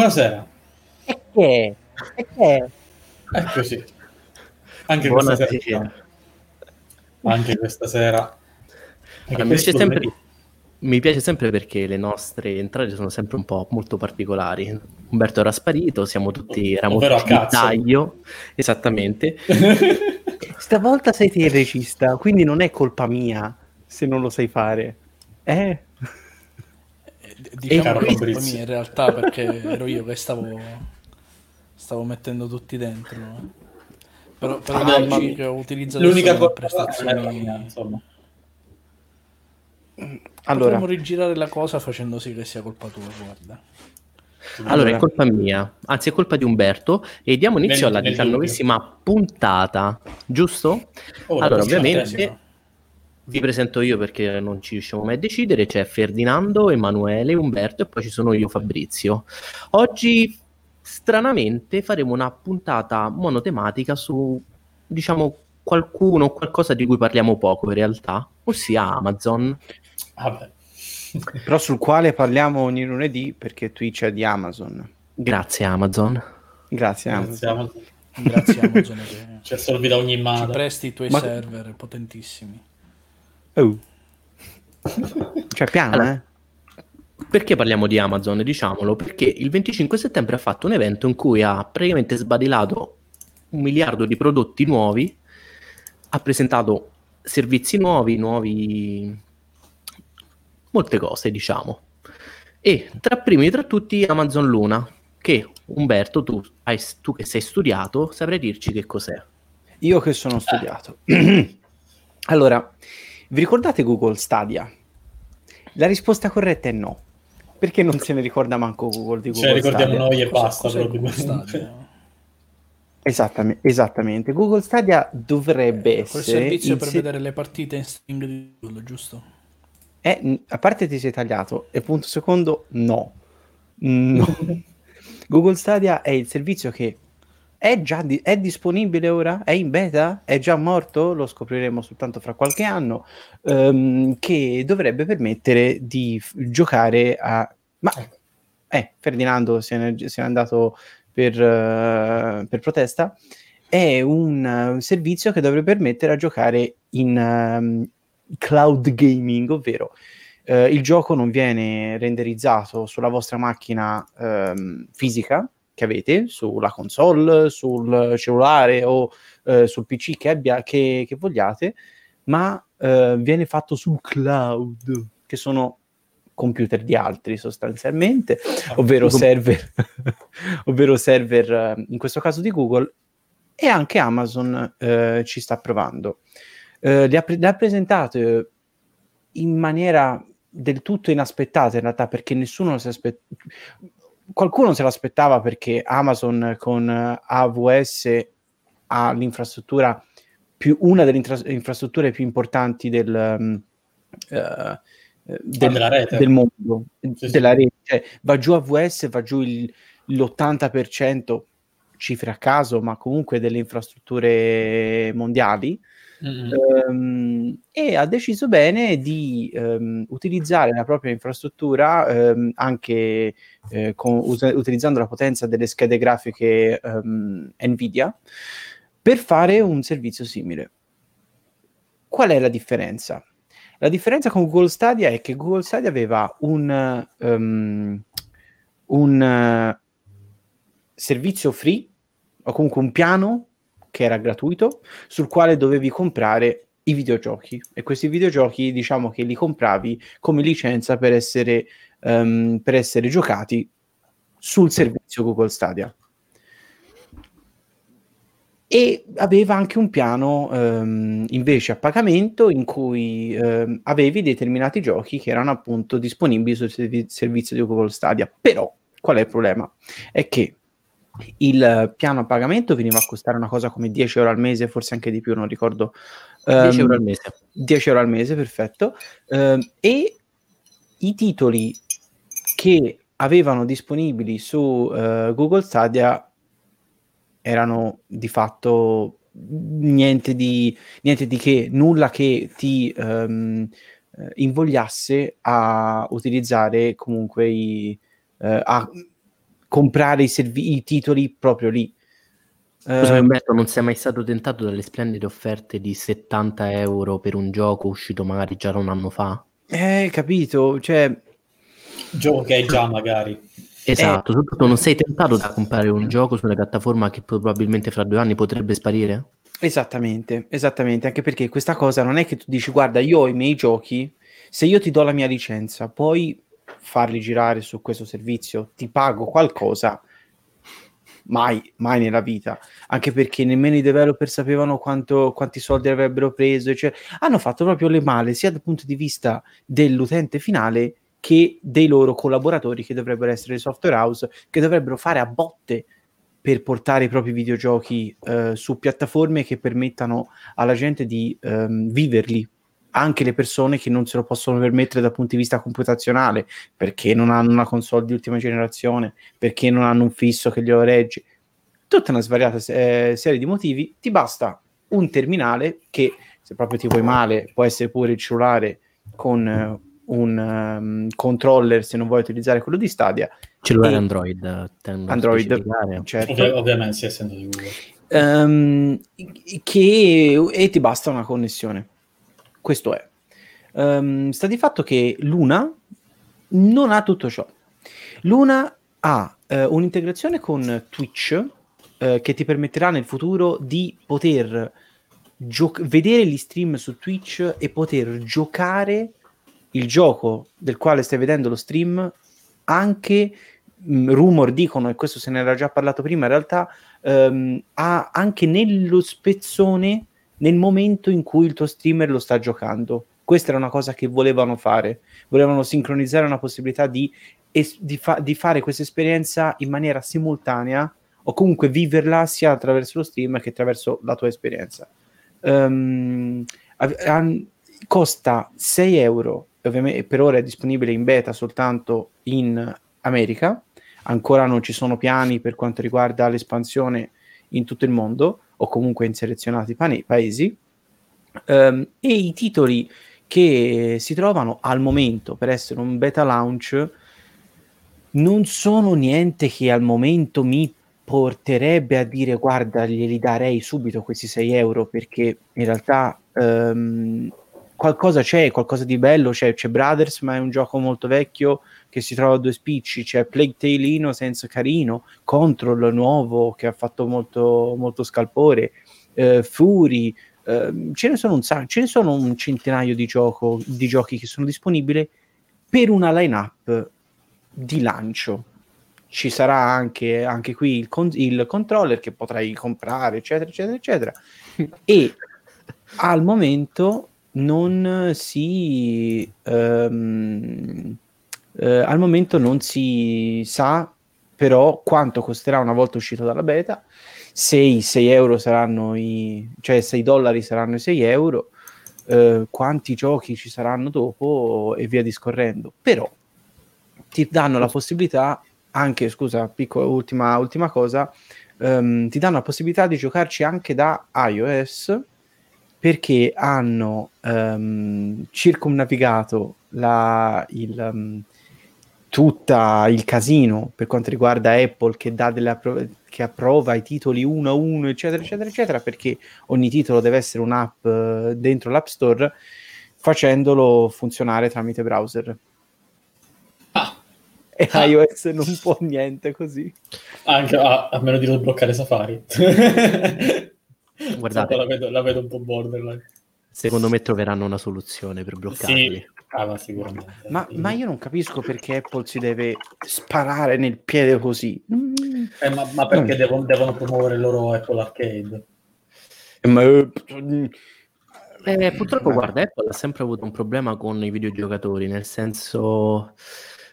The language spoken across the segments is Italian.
Buonasera. E che? E che? Eccoci. Anche Buonasera. questa sera. Anche questa sera. Allora, mi, piace sempre, mi piace sempre perché le nostre entrate sono sempre un po' molto particolari. Umberto era sparito, siamo tutti, eravamo Ovvero a tutti in cazzo. taglio, esattamente. Stavolta sei te il regista, quindi non è colpa mia se non lo sai fare. Eh? Diciamo che Fabrizio. mia in realtà perché ero io che stavo, stavo mettendo tutti dentro. Però, però Ah, oggi ma- che ho utilizzato L'unica cosa prestazioni... insomma. Allora, Potremmo rigirare la cosa facendo sì che sia colpa tua, guarda. Allora, è colpa mia, anzi è colpa di Umberto e diamo inizio Nel- alla diciannovesima puntata, giusto? Oh, allora, ovviamente. Vi presento io perché non ci riusciamo mai a decidere, c'è Ferdinando, Emanuele, Umberto e poi ci sono io, Fabrizio. Oggi, stranamente, faremo una puntata monotematica su, diciamo, qualcuno, qualcosa di cui parliamo poco in realtà, ossia Amazon. Vabbè. però sul quale parliamo ogni lunedì perché Twitch è di Amazon. Grazie Amazon. Grazie Amazon. Grazie Amazon che Ci assolvi da ogni ci mano. presti i tuoi Ma- server potentissimi. Oh. Cioè piano, Allora, eh? Perché parliamo di Amazon? Diciamolo, perché il 25 settembre ha fatto un evento in cui ha praticamente sbadilato un miliardo di prodotti nuovi, ha presentato servizi nuovi, nuovi... molte cose, diciamo. E tra primi tra tutti Amazon Luna, che Umberto, tu, hai, tu che sei studiato, saprai dirci che cos'è. Io che sono studiato. allora, vi ricordate Google Stadia? La risposta corretta è no. Perché non se ne ricorda manco Google di Google ne ricordiamo Stadia? noi e basta. cos'è proprio. Google Stadia? Esattamente, esattamente. Google Stadia dovrebbe Quel essere... servizio il per se- vedere le partite in streaming di Google, giusto? Eh, a parte ti sei tagliato, e punto secondo, no. No. Google Stadia è il servizio che è già di- è disponibile ora? È in beta? È già morto? Lo scopriremo soltanto fra qualche anno. ehm, che dovrebbe permettere di f- giocare a. Ma eh, Ferdinando se n'è, se n'è andato per, eh, per protesta. È un eh, servizio che dovrebbe permettere a giocare in ehm, cloud gaming, ovvero eh, il gioco non viene renderizzato sulla vostra macchina ehm, fisica che avete, sulla console, sul cellulare o eh, sul PC che, abbia, che, che vogliate, ma eh, viene fatto sul cloud, che sono computer di altri sostanzialmente, ovvero server, ovvero server eh, in questo caso di Google e anche Amazon eh, ci sta provando. Eh, le, ha, pre- le ha presentate in maniera del tutto inaspettata in realtà perché nessuno si aspettava qualcuno se l'aspettava perché Amazon con AWS ha l'infrastruttura più una delle infra- infrastrutture più importanti del, um, eh, del, della rete. del mondo Sì, sì. della rete Cioè, va giù AWS va giù il- l'80% cifre a caso ma comunque delle infrastrutture mondiali Mm-mm. Ehm, e ha deciso bene di ehm, utilizzare la propria infrastruttura ehm, anche eh, con- us- utilizzando la potenza delle schede grafiche Nvidia per fare un servizio simile. Qual è la differenza? La differenza con Google Stadia è che Google Stadia aveva un, un eh, servizio free o comunque un piano che era gratuito sul quale dovevi comprare i videogiochi. E questi videogiochi diciamo che li compravi come licenza per essere, ehm, per essere giocati sul servizio Google Stadia. E aveva anche un piano ehm, invece a pagamento in cui ehm, avevi determinati giochi che erano appunto disponibili sul servi- servizio di Google Stadia. Però qual è il problema? è che il piano a pagamento veniva a costare una cosa come 10 euro al mese, forse anche di più, non ricordo. 10 Ehm, euro al mese. 10 euro al mese, perfetto. Ehm, e i titoli che avevano disponibili su eh, Google Stadia erano di fatto niente di, niente di che, nulla che ti ehm, eh, invogliasse a utilizzare comunque i, eh, a comprare i, servi- i titoli proprio lì. Scusami, Ehm, Umberto, non sei mai stato tentato dalle splendide offerte di 70 euro per un gioco uscito magari già da un anno fa? eh, capito, cioè, Gioco che hai già magari. Esatto, soprattutto non sei tentato da comprare un gioco su una piattaforma che probabilmente fra due anni potrebbe sparire? Esattamente, esattamente, anche perché questa cosa non è che tu dici guarda, io ho i miei giochi, se io ti do la mia licenza, puoi farli girare su questo servizio, ti pago qualcosa, mai, mai nella vita, anche perché nemmeno i developer sapevano quanto, quanti soldi avrebbero preso, cioè, hanno fatto proprio le male sia dal punto di vista dell'utente finale che dei loro collaboratori che dovrebbero essere le software house, che dovrebbero fare a botte per portare i propri videogiochi eh, su piattaforme che permettano alla gente di ehm, viverli, anche le persone che non se lo possono permettere dal punto di vista computazionale, perché non hanno una console di ultima generazione, perché non hanno un fisso che glielo regge, tutta una svariata eh, serie di motivi, ti basta un terminale che, se proprio ti vuoi male, può essere pure il cellulare con eh, un um, controller se non vuoi utilizzare quello di Stadia, Cellulare E- Android, Android, certo. Ovvi- ovviamente, sì, essendo di Google. Ehm, che e ti basta una connessione. Questo è. Ehm, sta di fatto che Luna non ha tutto ciò. Luna ha eh, un'integrazione con Twitch eh, che ti permetterà nel futuro di poter gio- vedere gli stream su Twitch e poter giocare il gioco del quale stai vedendo lo stream anche mh, rumor dicono e questo se ne era già parlato prima in realtà ehm, ha anche nello spezzone nel momento in cui il tuo streamer lo sta giocando. Questa era una cosa che volevano fare, volevano sincronizzare una possibilità di, es- di, fa- di fare questa esperienza in maniera simultanea o comunque viverla sia attraverso lo stream che attraverso la tua esperienza. Ehm, av- han- costa 6 euro, ovviamente per ora è disponibile in beta soltanto in America, ancora non ci sono piani per quanto riguarda l'espansione in tutto il mondo o comunque in selezionati pane- paesi Ehm, e i titoli che si trovano al momento per essere un beta launch non sono niente che al momento mi porterebbe a dire guarda glieli darei subito questi 6 euro perché in realtà ehm, qualcosa c'è, qualcosa di bello c'è, c'è Brothers ma è un gioco molto vecchio che si trova a due spicci, c'è Plague Tale Innocence carino, Control nuovo che ha fatto molto, molto scalpore, eh, Fury, ehm, ce ne sono un sacco, ce ne sono un centinaio di, gioco, di giochi che sono disponibili per una line-up di lancio. Ci sarà anche, anche qui il, con- il controller che potrai comprare, eccetera, eccetera, eccetera. E al momento non si ehm, eh, al momento non si sa però quanto costerà una volta uscito dalla beta? Se i 6 euro saranno i cioè 6 dollari saranno i 6 euro eh, quanti giochi ci saranno dopo e via discorrendo. Però ti danno la possibilità anche scusa piccola ultima, ultima cosa ehm, ti danno la possibilità di giocarci anche da iOS perché hanno ehm, circumnavigato la, il, um, tutta il casino per quanto riguarda Apple che appro- che approva i titoli uno a uno eccetera eccetera eccetera perché ogni titolo deve essere un'app eh, dentro l'App Store facendolo funzionare tramite browser Ah, e Ah. iOS non può niente così anche a, a meno di non bloccare Safari. Guardate. La vedo, la vedo un po' borderline. Secondo me troveranno una soluzione per bloccarli. Sì, ah, ma sicuramente. ma, ma io non capisco perché Apple si deve sparare nel piede così Mm. Eh, ma, ma perché devono, devono promuovere il loro Apple Arcade? Ma, eh, Eh, purtroppo, Ma- guarda, Apple ha sempre avuto un problema con i videogiocatori, nel senso,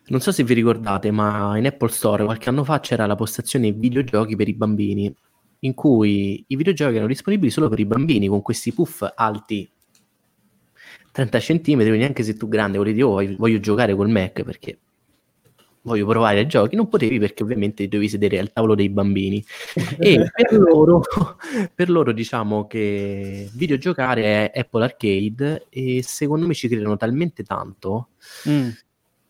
non so se vi ricordate, ma in Apple Store qualche anno fa c'era la postazione videogiochi per i bambini, in cui i videogiochi erano disponibili solo per i bambini, con questi puff alti 30 centimetri, neanche se tu grande volevi, oh, voglio, voglio giocare col Mac perché voglio provare ai giochi, non potevi perché ovviamente dovevi sedere al tavolo dei bambini. E per loro, per loro diciamo che videogiocare è Apple Arcade e secondo me ci credono talmente tanto mm.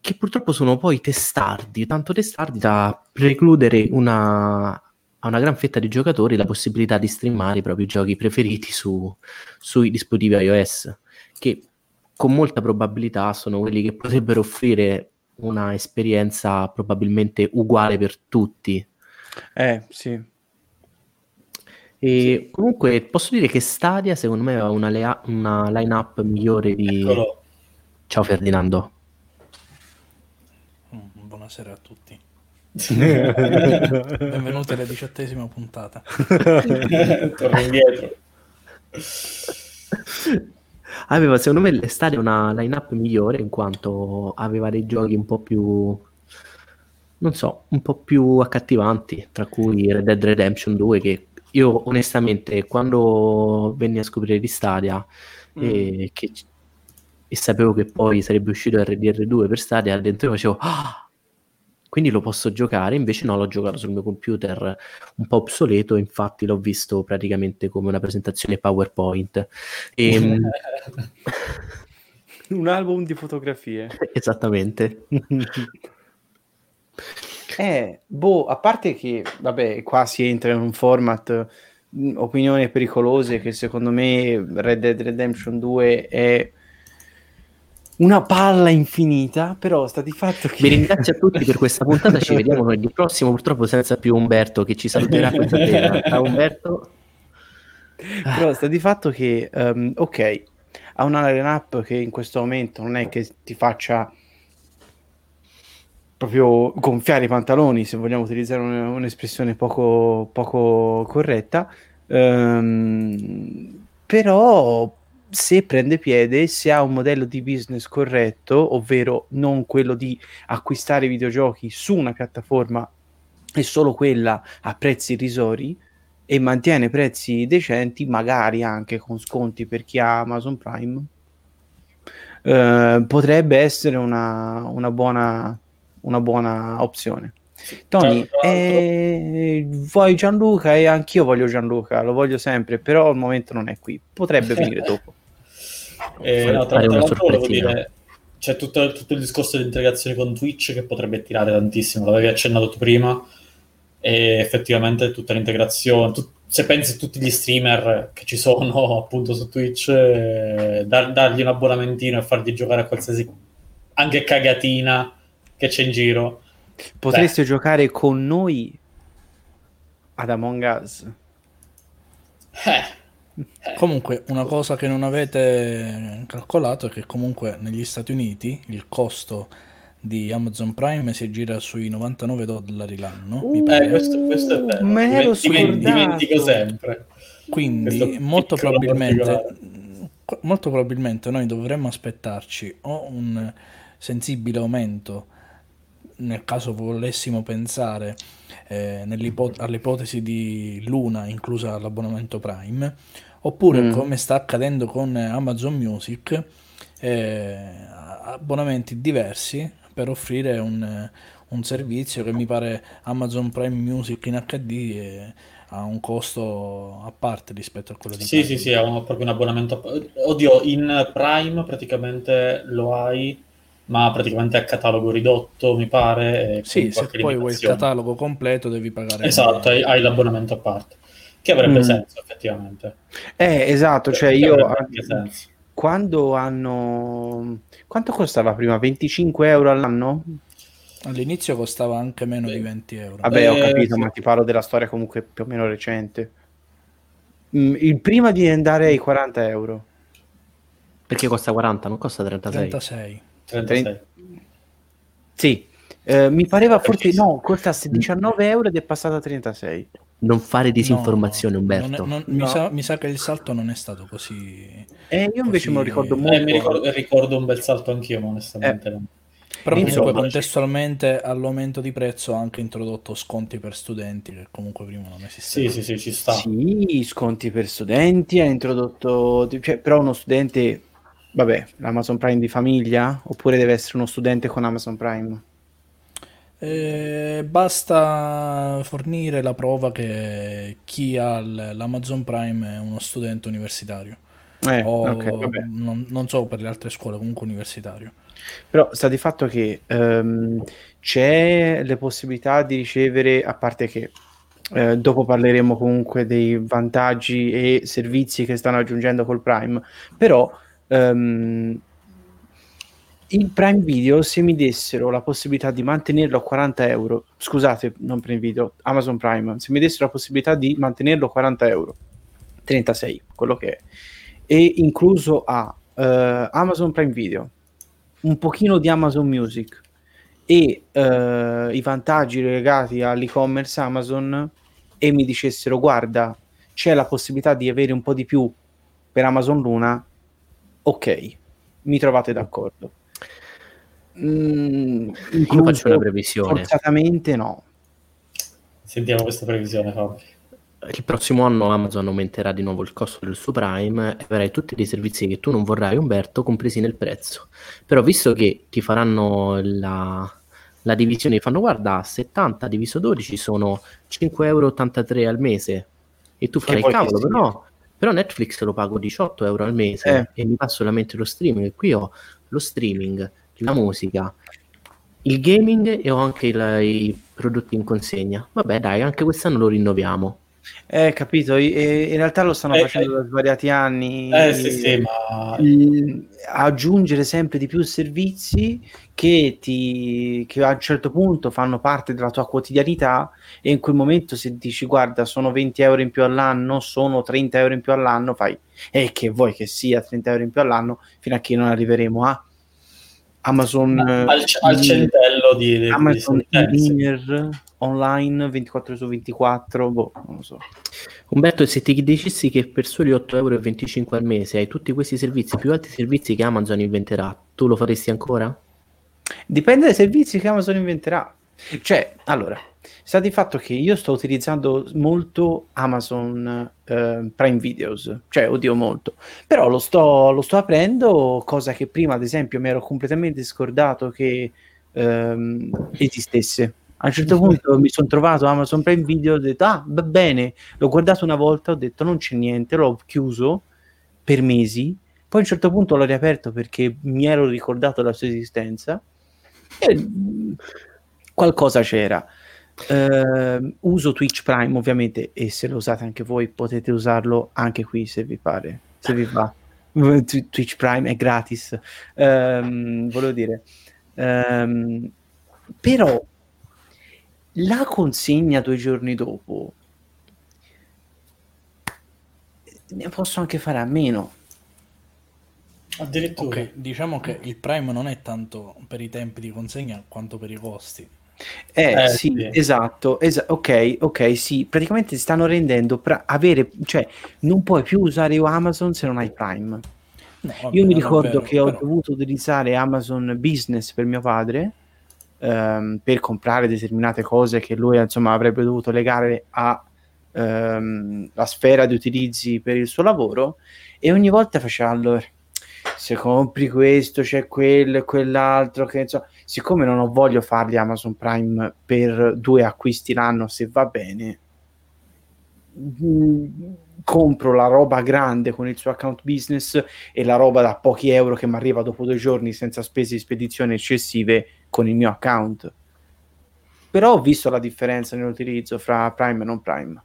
che purtroppo sono poi testardi, tanto testardi da precludere una, a una gran fetta di giocatori la possibilità di streamare i propri giochi preferiti su, sui dispositivi iOS, che con molta probabilità sono quelli che potrebbero offrire una esperienza probabilmente uguale per tutti. Eh, sì. E comunque posso dire che Stadia secondo me ha una, lea- una line-up migliore di... Eccolo. Ciao Ferdinando. Mm, Buonasera a tutti. Benvenuti alla diciottesima puntata. Torno indietro. Aveva secondo me Stadia una line-up migliore in quanto aveva dei giochi un po' più... non so, un po' più accattivanti, tra cui Red Dead Redemption 2 che io onestamente quando venni a scoprire di Stadia e, che- e sapevo che poi sarebbe uscito RDR2 per Stadia, dentro io facevo "Ah!" Quindi lo posso giocare, invece no, l'ho giocato sul mio computer un po' obsoleto, infatti l'ho visto praticamente come una presentazione PowerPoint. E, Un album di fotografie. esattamente. Eh, boh, a parte che, vabbè, qua si entra in un format opinioni pericolose che secondo me Red Dead Redemption 2 è una palla infinita, però sta di fatto che... Vi ringrazio a tutti per questa puntata, ci vediamo lunedì prossimo, purtroppo senza più Umberto che ci saluterà questa sera. Ciao Umberto. Però sta di fatto che, ehm, ok, ha una line-up che in questo momento non è che ti faccia proprio gonfiare i pantaloni, se vogliamo utilizzare un- un'espressione poco, poco corretta, ehm, però se prende piede, se ha un modello di business corretto, ovvero non quello di acquistare videogiochi su una piattaforma e solo quella a prezzi irrisori, e mantiene prezzi decenti, magari anche con sconti per chi ha Amazon Prime, eh, potrebbe essere una, una buona, una buona opzione. Tony, eh, vuoi Gianluca e anch'io voglio Gianluca, lo voglio sempre, però al momento non è qui, potrebbe venire dopo. Eh, no, tra, l'altro volevo dire, c'è tutto, tutto il discorso di integrazione con Twitch che potrebbe tirare tantissimo, l'avevi accennato tu prima, e effettivamente tutta l'integrazione, tu- se pensi a tutti gli streamer che ci sono appunto su Twitch, eh, dar- dargli un abbonamentino e fargli giocare a qualsiasi anche cagatina che c'è in giro. Potreste giocare con noi ad Among Us. Eh, Comunque, una cosa che non avete calcolato è che comunque negli Stati Uniti il costo di Amazon Prime si gira sui 99 dollari l'anno, mi Uh, pare. eh, questo, questo è vero. me l'ero Dimen- scordato. dimentico sempre. Quindi Questo molto probabilmente, molto probabilmente noi dovremmo aspettarci o un sensibile aumento nel caso volessimo pensare eh, nell'ipo- all'ipotesi di Luna inclusa l'abbonamento Prime, oppure Mm. come sta accadendo con Amazon Music, eh, abbonamenti diversi per offrire un, un servizio che mi pare Amazon Prime Music in HD eh, ha un costo a parte rispetto a quello di Sì, Prime. sì, sì, ha proprio un abbonamento. Oddio, in Prime praticamente lo hai, ma praticamente a catalogo ridotto, mi pare. e Sì, se poi vuoi il catalogo completo devi pagare. Esatto, hai, hai l'abbonamento a parte. Che avrebbe Mm. senso, effettivamente. Eh, esatto, cioè Che io anche senso. quando hanno quanto costava prima? 25 euro all'anno? All'inizio costava anche meno Sì. di 20 euro. Vabbè, ho Eh, capito, sì. ma ti parlo della storia comunque più o meno recente. Mm, il prima di andare ai 40 euro. Perché costa 40, non costa 36. 36. 36. Sì, eh, mi pareva forse Preciso. no, costasse 19 euro ed è passata a 36. Non fare disinformazione, No, Umberto. non è- non- mi, No. sa, mi sa che il salto non è stato così. Eh, io invece Così- me lo ricordo Eh, molto. Eh, mi ricordo, ricordo un bel salto anch'io, ma onestamente no. Però Insomma, comunque ci- contestualmente all'aumento di prezzo ha anche introdotto sconti per studenti che comunque prima non Sì, esistevano. sì, sì, ci sta. Sì, sconti per studenti, ha introdotto, cioè, però uno studente, vabbè, l'Amazon Prime di famiglia, oppure deve essere uno studente con Amazon Prime? Eh, basta fornire la prova che chi ha l'Amazon Prime è uno studente universitario. Eh, o ok, vabbè. non, non so per le altre scuole, comunque universitario. Però sta di fatto che ehm, c'è le possibilità di ricevere, a parte che eh, dopo parleremo comunque dei vantaggi e servizi che stanno aggiungendo col Prime, però ehm, il Prime Video, se mi dessero la possibilità di mantenerlo a 40 euro, scusate, non Prime Video, Amazon Prime, se mi dessero la possibilità di mantenerlo a 40 euro, 36, quello che è, e incluso a eh, Amazon Prime Video, un pochino di Amazon Music e eh, i vantaggi legati all'e-commerce Amazon e mi dicessero guarda c'è la possibilità di avere un po' di più per Amazon Luna ok mi trovate d'accordo mm, Io faccio una previsione. forzatamente no Sentiamo questa previsione, Fabio. Il prossimo anno Amazon aumenterà di nuovo il costo del suo Prime e avrai tutti dei servizi che tu non vorrai, Umberto, compresi nel prezzo. Però visto che ti faranno la, la divisione, fanno guarda, 70 diviso 12 sono 5,83 euro al mese. E tu farai poi che cavolo, però, però Netflix lo pago 18 euro al mese e mi fa solamente lo streaming. Qui ho lo streaming, la musica, il gaming e ho anche il- i prodotti in consegna. Vabbè, dai, anche quest'anno lo rinnoviamo. Eh capito e in realtà lo stanno Eh, facendo eh. da svariati anni Eh sì, sì, ma aggiungere sempre di più servizi che, ti, che a un certo punto fanno parte della tua quotidianità e in quel momento se dici guarda sono 20 euro in più all'anno, sono 30 euro in più all'anno, fai e che vuoi che sia 30 euro in più all'anno fino a che non arriveremo a Amazon ma al, eh, al centello di, di, Amazon di online 24 su 24 boh, non lo so Umberto, se ti dicessi che per soli 8,25 euro al mese hai tutti questi servizi più altri servizi che Amazon inventerà, tu lo faresti ancora? Dipende dai servizi che Amazon inventerà. Cioè, allora, sta di fatto che io sto utilizzando molto Amazon eh, Prime Videos, cioè, oddio, molto. Però lo sto, lo sto aprendo, cosa che prima, ad esempio, mi ero completamente scordato che ehm, esistesse. A un certo punto mi sono trovato Amazon Prime Video, ho detto, ah, va bene, l'ho guardato una volta, ho detto, non c'è niente, l'ho chiuso per mesi, poi a un certo punto l'ho riaperto perché mi ero ricordato la sua esistenza e qualcosa c'era. Eh, uso Twitch Prime ovviamente e se lo usate anche voi potete usarlo anche qui se vi pare, se vi va. Tw- Twitch Prime è gratis. Ehm, volevo dire, ehm, però la consegna due giorni dopo ne posso anche fare a meno. Addirittura. Ok, diciamo che il Prime non è tanto per i tempi di consegna quanto per i costi. Eh, Eh, sì, sì. esatto, esa- ok, ok, sì, praticamente si stanno rendendo pra- avere, cioè, non puoi più usare Amazon se non hai Prime. No, vabbè, Io mi ricordo vero, che ho però- dovuto utilizzare Amazon Business per mio padre ehm, per comprare determinate cose che lui, insomma, avrebbe dovuto legare a ehm, sfera di utilizzi per il suo lavoro e ogni volta faceva allora se compri questo c'è quello e quell'altro che insomma siccome non ho voglio fargli Amazon Prime per due acquisti l'anno se va bene mm, compro la roba grande con il suo account business e la roba da pochi euro che mi arriva dopo due giorni senza spese di spedizione eccessive con il mio account però ho visto la differenza nell'utilizzo fra Prime e non Prime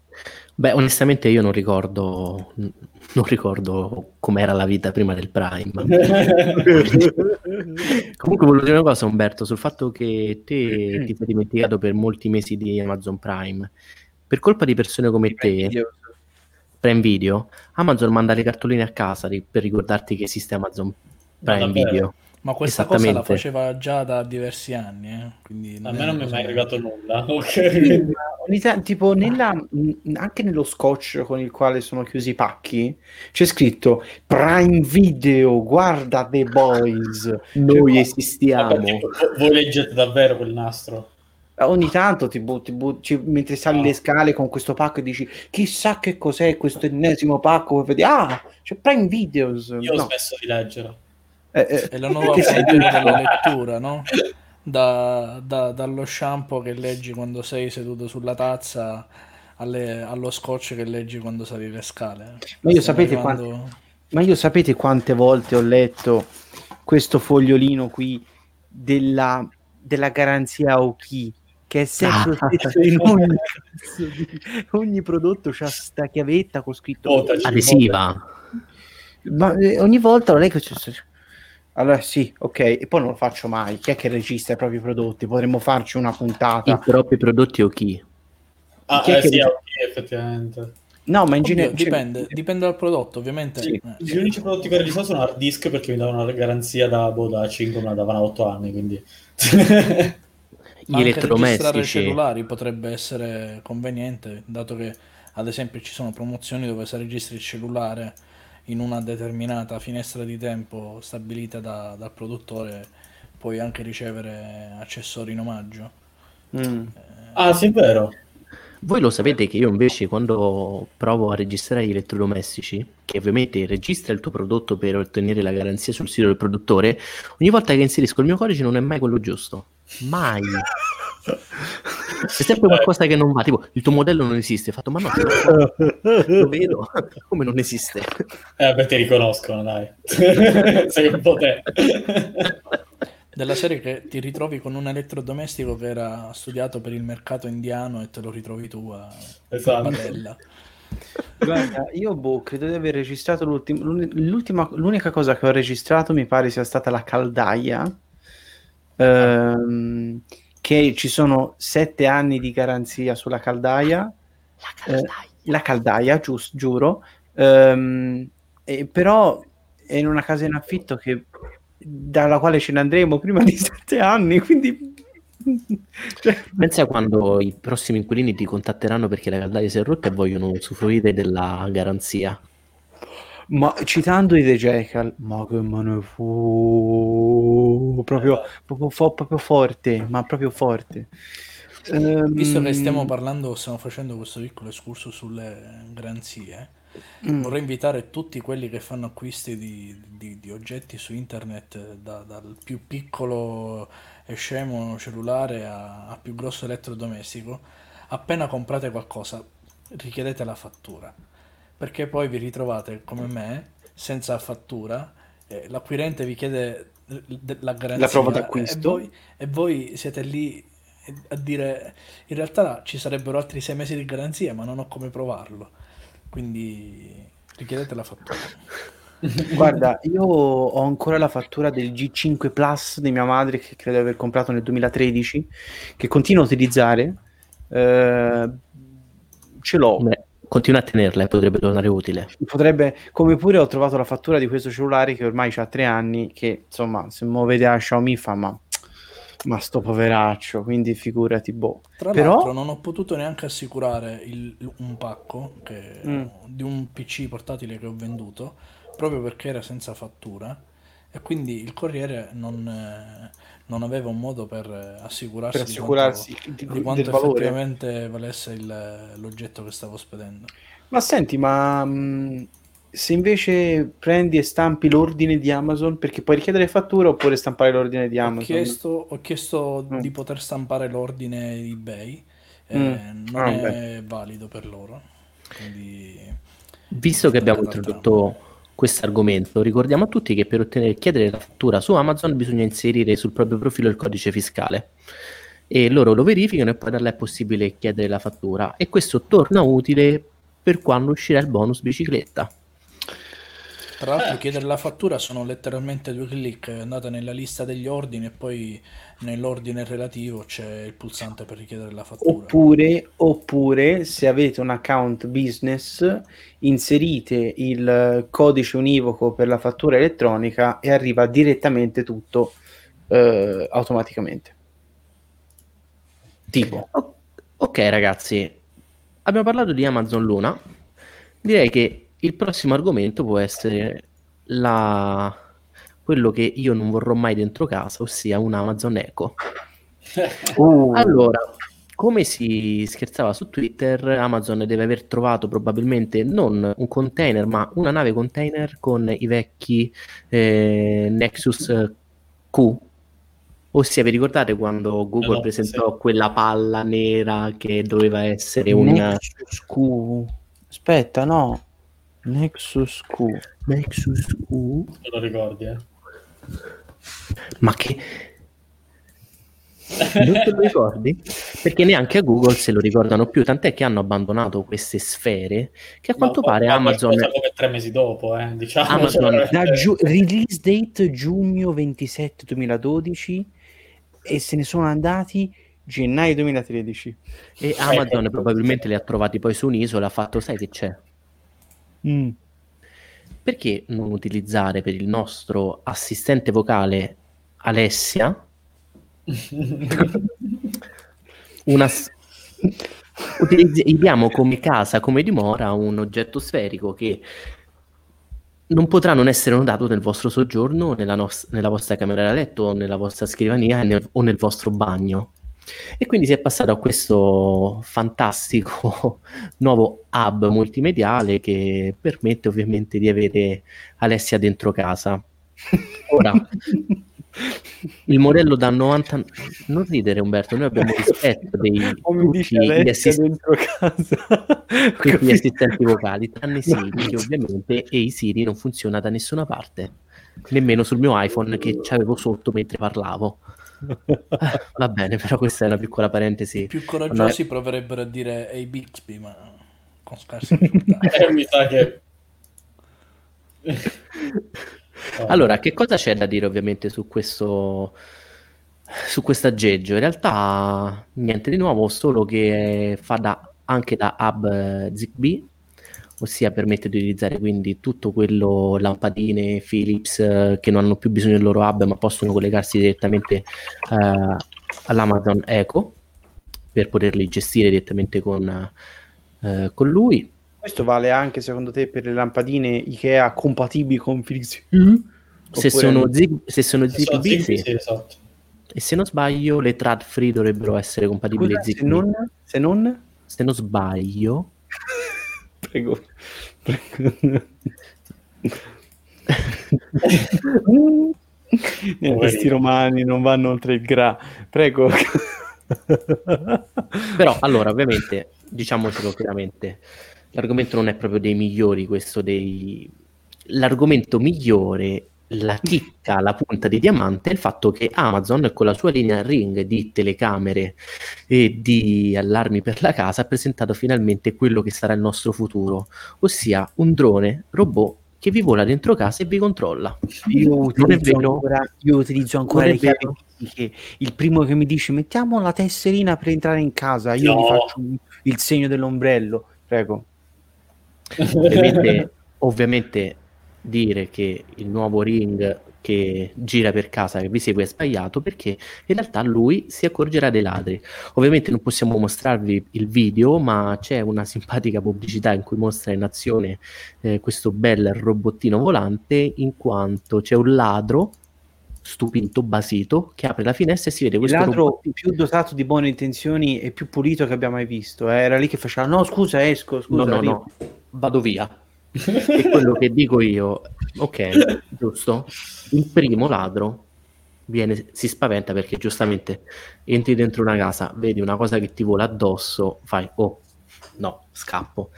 Beh, onestamente io non ricordo, non ricordo com'era la vita prima del Prime. Comunque volevo dire una cosa, Umberto, sul fatto che te ti sei dimenticato per molti mesi di Amazon Prime. Per colpa di persone come te, Prime Video, Amazon manda le cartoline a casa ri- per ricordarti che esiste Amazon Ma Prime davvero? Video. Ma questa cosa la faceva già da diversi anni, eh, quindi A me non mi è mai arrivato nulla. Ok. Sì, tipo nella, anche nello scotch con il quale sono chiusi i pacchi c'è scritto Prime Video guarda The Boys Noi Cioè, esistiamo. Vabbè, voi leggete davvero quel nastro? Ogni tanto ti butti, butti- mentre sali No. le scale con questo pacco e dici chissà che cos'è questo ennesimo pacco vedi ah c'è Prime Videos Io ho no. smesso di leggere. Eh, eh, È la nuova frontiera della lettura, no? Da- da- dallo shampoo che leggi quando sei seduto sulla tazza alle- allo scotch che leggi quando sali le scale. Ma io sapete arrivando- Ma io sapete quante volte ho letto questo fogliolino qui della, della garanzia Oki che è sempre lo stesso in ogni, ogni prodotto c'ha sta chiavetta con scritto Votaci, Adesiva. ma eh, ogni volta lo leggo c'è- c'è- allora sì ok e poi non lo faccio mai chi è che registra i propri prodotti potremmo farci una I puntata propri prodotti o chi? Ah, Chi è eh, che- sì, ok, effettivamente. no ma in genere dipende, dipende dal prodotto, ovviamente. Sì, Eh, Gli unici prodotti che ho registrato sono hard disk perché mi davano una garanzia da, boh, da 5, me la davano a 8 anni, quindi... Gli anche registrare elettrodomestici. cellulari potrebbe essere conveniente, dato che ad esempio ci sono promozioni dove se registri il cellulare in una determinata finestra di tempo stabilita da- dal produttore puoi anche ricevere accessori in omaggio. Mm. ah, sì, è vero. Voi lo sapete che io invece quando provo a registrare gli elettrodomestici, che ovviamente registra il tuo prodotto per ottenere la garanzia sul sito del produttore, ogni volta che inserisco il mio codice non è mai quello giusto. Mai. C'è sempre qualcosa che non va, tipo il tuo modello non esiste. Fatto, ma no, lo vedo, come non esiste? Eh, beh, ti riconoscono, dai. Sei un po' te. Della serie che ti ritrovi con un elettrodomestico che era studiato per il mercato indiano e te lo ritrovi tu a Esatto. Badella. Guarda, io boh, credo di aver registrato l'ultima, l'unica cosa che ho registrato mi pare sia stata la caldaia, ehm, che ci sono sette anni di garanzia sulla caldaia, eh, la caldaia, gius- giuro, ehm, e però è in una casa in affitto che, dalla quale ce ne andremo prima di sette anni, quindi... cioè, Pensa quando i prossimi inquilini ti contatteranno perché la caldaia si è rotta e vogliono usufruire della garanzia. Ma citando i The Jekyll, ma che me ne fu? Proprio, proprio, proprio forte, ma proprio forte. Ehm, Visto che stiamo parlando, stiamo facendo questo piccolo escurso sulle garanzie, mm, vorrei invitare tutti quelli che fanno acquisti di, di- di oggetti su internet, da- dal più piccolo e scemo cellulare a, a più grosso elettrodomestico, appena comprate qualcosa, richiedete la fattura, perché poi vi ritrovate come me, senza fattura, eh, l'acquirente vi chiede eh, la garanzia prova e d'acquisto. voi, e voi siete lì a dire in realtà ci sarebbero altri sei mesi di garanzia, ma non ho come provarlo. Quindi richiedete la fattura. Guarda, io ho ancora la fattura del G5 Plus di mia madre che credo di aver comprato nel 2013, che continuo a utilizzare. Eh, ce l'ho. Beh, continua a tenerla e potrebbe tornare utile. Potrebbe, come pure ho trovato la fattura di questo cellulare che ormai ha tre anni, che insomma, se mo vede a Xiaomi fa, ma, ma sto poveraccio, quindi figurati, boh. Tra Però- l'altro non ho potuto neanche assicurare il- un pacco che- Mm. di un PC portatile che ho venduto, proprio perché era senza fattura e quindi il corriere non, eh, non aveva un modo per eh, assicurarsi, Per di assicurarsi quanto, di- di quanto del valore. effettivamente valesse il- l'oggetto che stavo spedendo. Ma senti, ma mh, se invece prendi e stampi l'ordine di Amazon, perché puoi richiedere fattura oppure stampare l'ordine di Ho Amazon? chiesto, ho chiesto Mm. di poter stampare l'ordine eBay, eh, Mm. non Ah, è valido per loro. Quindi Visto che abbiamo introdotto questo argomento, ricordiamo a tutti che per ottenere, chiedere la fattura su Amazon bisogna inserire sul proprio profilo il codice fiscale e loro lo verificano e poi da là è possibile chiedere la fattura e questo torna utile per quando uscirà il bonus bicicletta. Tra l'altro Eh. chiedere la fattura sono letteralmente due clic, andate nella lista degli ordini e poi nell'ordine relativo c'è il pulsante per richiedere la fattura. Oppure, oppure, se avete un account business, inserite il codice univoco per la fattura elettronica e arriva direttamente tutto eh, automaticamente. Tipo, O- ok ragazzi, abbiamo parlato di Amazon Luna, direi che il prossimo argomento può essere la... quello che io non vorrò mai dentro casa, ossia un Amazon Echo. Uh, Allora, come si scherzava su Twitter, Amazon deve aver trovato probabilmente non un container, ma una nave container con i vecchi eh, Nexus Q. Ossia, vi ricordate quando Google No, presentò quella palla nera che doveva essere un... Nexus Q. Aspetta, no. Nexus Q. Nexus Q. te lo ricordi, eh? Ma che... Non te lo ricordi? Perché neanche a Google se lo ricordano più, tant'è che hanno abbandonato queste sfere che a quanto No, pare ma Amazon... come tre mesi dopo, eh, diciamo. Amazon- Da giu- release date giugno 27 2012 e se ne sono andati gennaio 2013. E Amazon probabilmente li ha trovati poi su un'isola, ha fatto, sai che c'è? Mm. Perché non utilizzare per il nostro assistente vocale Alessia una... s- utilizzi- Abbiamo come casa, come dimora, un oggetto sferico che non potrà non essere notato nel vostro soggiorno, nella, nos- nella vostra camera da letto, o nella vostra scrivania nel- o nel vostro bagno. E quindi si è passato a questo fantastico nuovo hub multimediale che permette ovviamente di avere Alessia dentro casa. Ora, il modello da 90... Non ridere Umberto, noi abbiamo rispetto dei tutti gli, assist- gli assistenti vocali, tranne Siri, che ovviamente e i Siri non funziona da nessuna parte, nemmeno sul mio iPhone che c'avevo sotto mentre parlavo. Va bene, però questa è una piccola parentesi. I più coraggiosi proverebbero a dire Ehi Bixby, ma con scarsa risultati. eh, mi sa che... Allora, che cosa c'è da dire ovviamente su questo su questo aggeggio? In realtà niente di nuovo, solo che fa da, anche da hub eh, Zigbee, ossia permette di utilizzare quindi tutto quello lampadine Philips eh, che non hanno più bisogno del loro hub, ma possono collegarsi direttamente eh, all'Amazon Echo per poterli gestire direttamente con, eh, con lui. Questo vale anche secondo te per le lampadine Ikea compatibili con Philips? Se Oppure sono, no? Zig- se sono Se sono Zigbee, Zigbee, sì. sì, esatto. E se non sbaglio, le trad free dovrebbero essere compatibili Scusa, se Zigbee. non, se non... Se non sbaglio, Prego. Prego. Niente, questi romani non vanno oltre il gra. Prego. però allora ovviamente diciamocelo chiaramente, l'argomento non è proprio dei migliori, questo dei... L'argomento migliore, la chicca, la punta di diamante è il fatto che Amazon con la sua linea Ring di telecamere e di allarmi per la casa ha presentato finalmente quello che sarà il nostro futuro, ossia un drone robot che vi vola dentro casa e vi controlla. Io Non è utilizzo vero? ancora, io utilizzo ancora Non è le chiavi fisiche. Il primo che mi dice mettiamo la tesserina per entrare in casa, io No. gli faccio il segno dell'ombrello. Prego. ovviamente, ovviamente dire che il nuovo ring che gira per casa che vi segue è sbagliato perché in realtà lui si accorgerà dei ladri. Ovviamente non possiamo mostrarvi il video, ma c'è una simpatica pubblicità in cui mostra in azione eh, questo bel robottino volante in quanto c'è un ladro stupito, basito, che apre la finestra e si vede Il questo ladro robottino. più dotato di buone intenzioni e più pulito che abbiamo mai visto. eh. Era lì che faceva no scusa esco, scusa. No, no, arrivo". no, vado via. E quello che dico io, ok, giusto? Il primo ladro viene, si spaventa perché giustamente entri dentro una casa, vedi una cosa che ti vola addosso, fai, oh, no, scappo.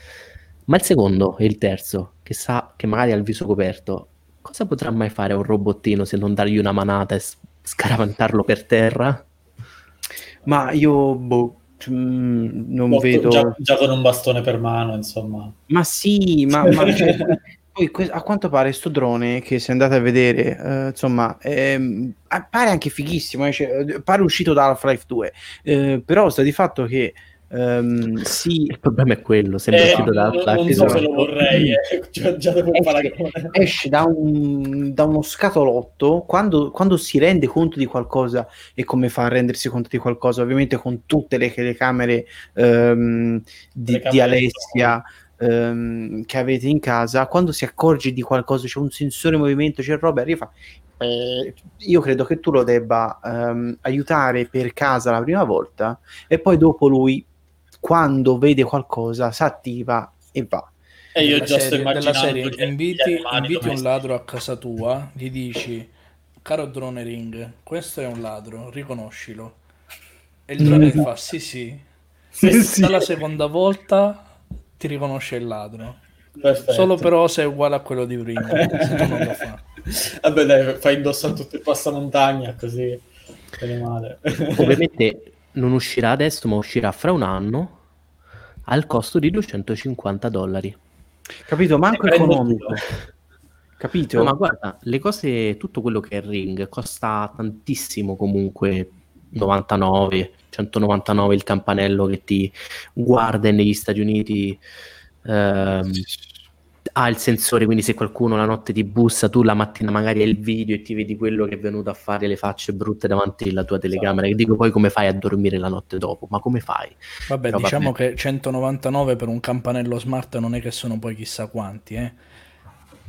Ma il secondo e il terzo, che sa che magari ha il viso coperto, cosa potrà mai fare un robottino se non dargli una manata e scaravantarlo per terra? Ma io boh, non Molto- vedo. già, già con un bastone per mano, insomma. Ma sì, ma, ma poi que- a quanto pare sto drone che se andate a vedere, eh, insomma, ah, pare anche fighissimo, eh, cioè, pare uscito da Half-Life 2, eh, però sta di fatto che ehm, si Il problema è quello, sembra Eh, uscito da non, non so 2. se lo vorrei, eh. già, già il esce, esce da, un- da uno scatolotto quando, quando si rende conto di qualcosa e come fa a rendersi conto di qualcosa, ovviamente con tutte le telecamere ehm, di, di Alessia ehm, che avete in casa, quando si accorge di qualcosa, c'è un sensore movimento, c'è roba, arriva. eh, Io credo che tu lo debba ehm, aiutare per casa la prima volta e poi dopo lui, quando vede qualcosa, si attiva e va. E io già sto immaginando serie, gli- gli inviti, inviti un ladro a casa tua, gli dici, caro drone ring, questo è un ladro, riconoscilo. E il drone fa, sì sì, Sì, sì. dalla seconda volta ti riconosce il ladro. Perfetto. Solo però se è uguale a quello di prima. se tu non lo fa. Vabbè, dai, fai indossare tutto il passamontagna così. Bene male. Ovviamente non uscirà adesso, ma uscirà fra un anno al costo di 250 dollari. Capito? Manco prendo economico. Capito? No, ma guarda, le cose, tutto quello che è il ring costa tantissimo comunque, 99, 199 il campanello che ti guarda negli Stati Uniti. ehm, ha il sensore, quindi se qualcuno la notte ti bussa, tu la mattina magari hai il video e ti vedi quello che è venuto a fare le facce brutte davanti alla tua telecamera. Che dico poi come fai a dormire la notte dopo? Ma come fai? Vabbè, Però diciamo vabbè. che 199 per un campanello smart non è che sono poi chissà quanti, eh.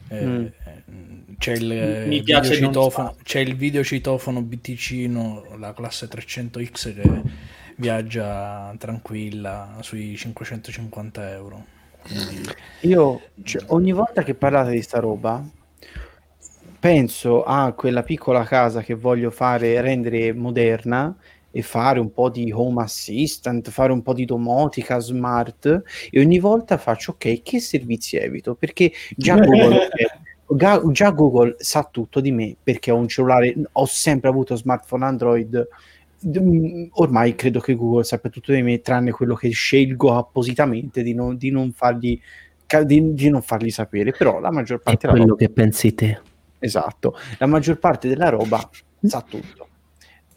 Eh, Mm. eh, C'è il, Mi piace farlo. c'è il videocitofono BTC, la classe 300X che viaggia tranquilla sui 550 euro. Io cioè, ogni volta che parlate di sta roba penso a quella piccola casa che voglio fare rendere moderna e fare un po' di home assistant, fare un po' di domotica smart e ogni volta faccio ok, che servizi evito? Perché già Google, ga- già Google sa tutto di me perché ho un cellulare, ho sempre avuto smartphone Android ormai credo che Google sappia tutto di me tranne quello che scelgo appositamente di non, di non fargli di, di non fargli sapere però la maggior È parte della quello roba, che pensi te. esatto. La maggior parte della roba sa tutto.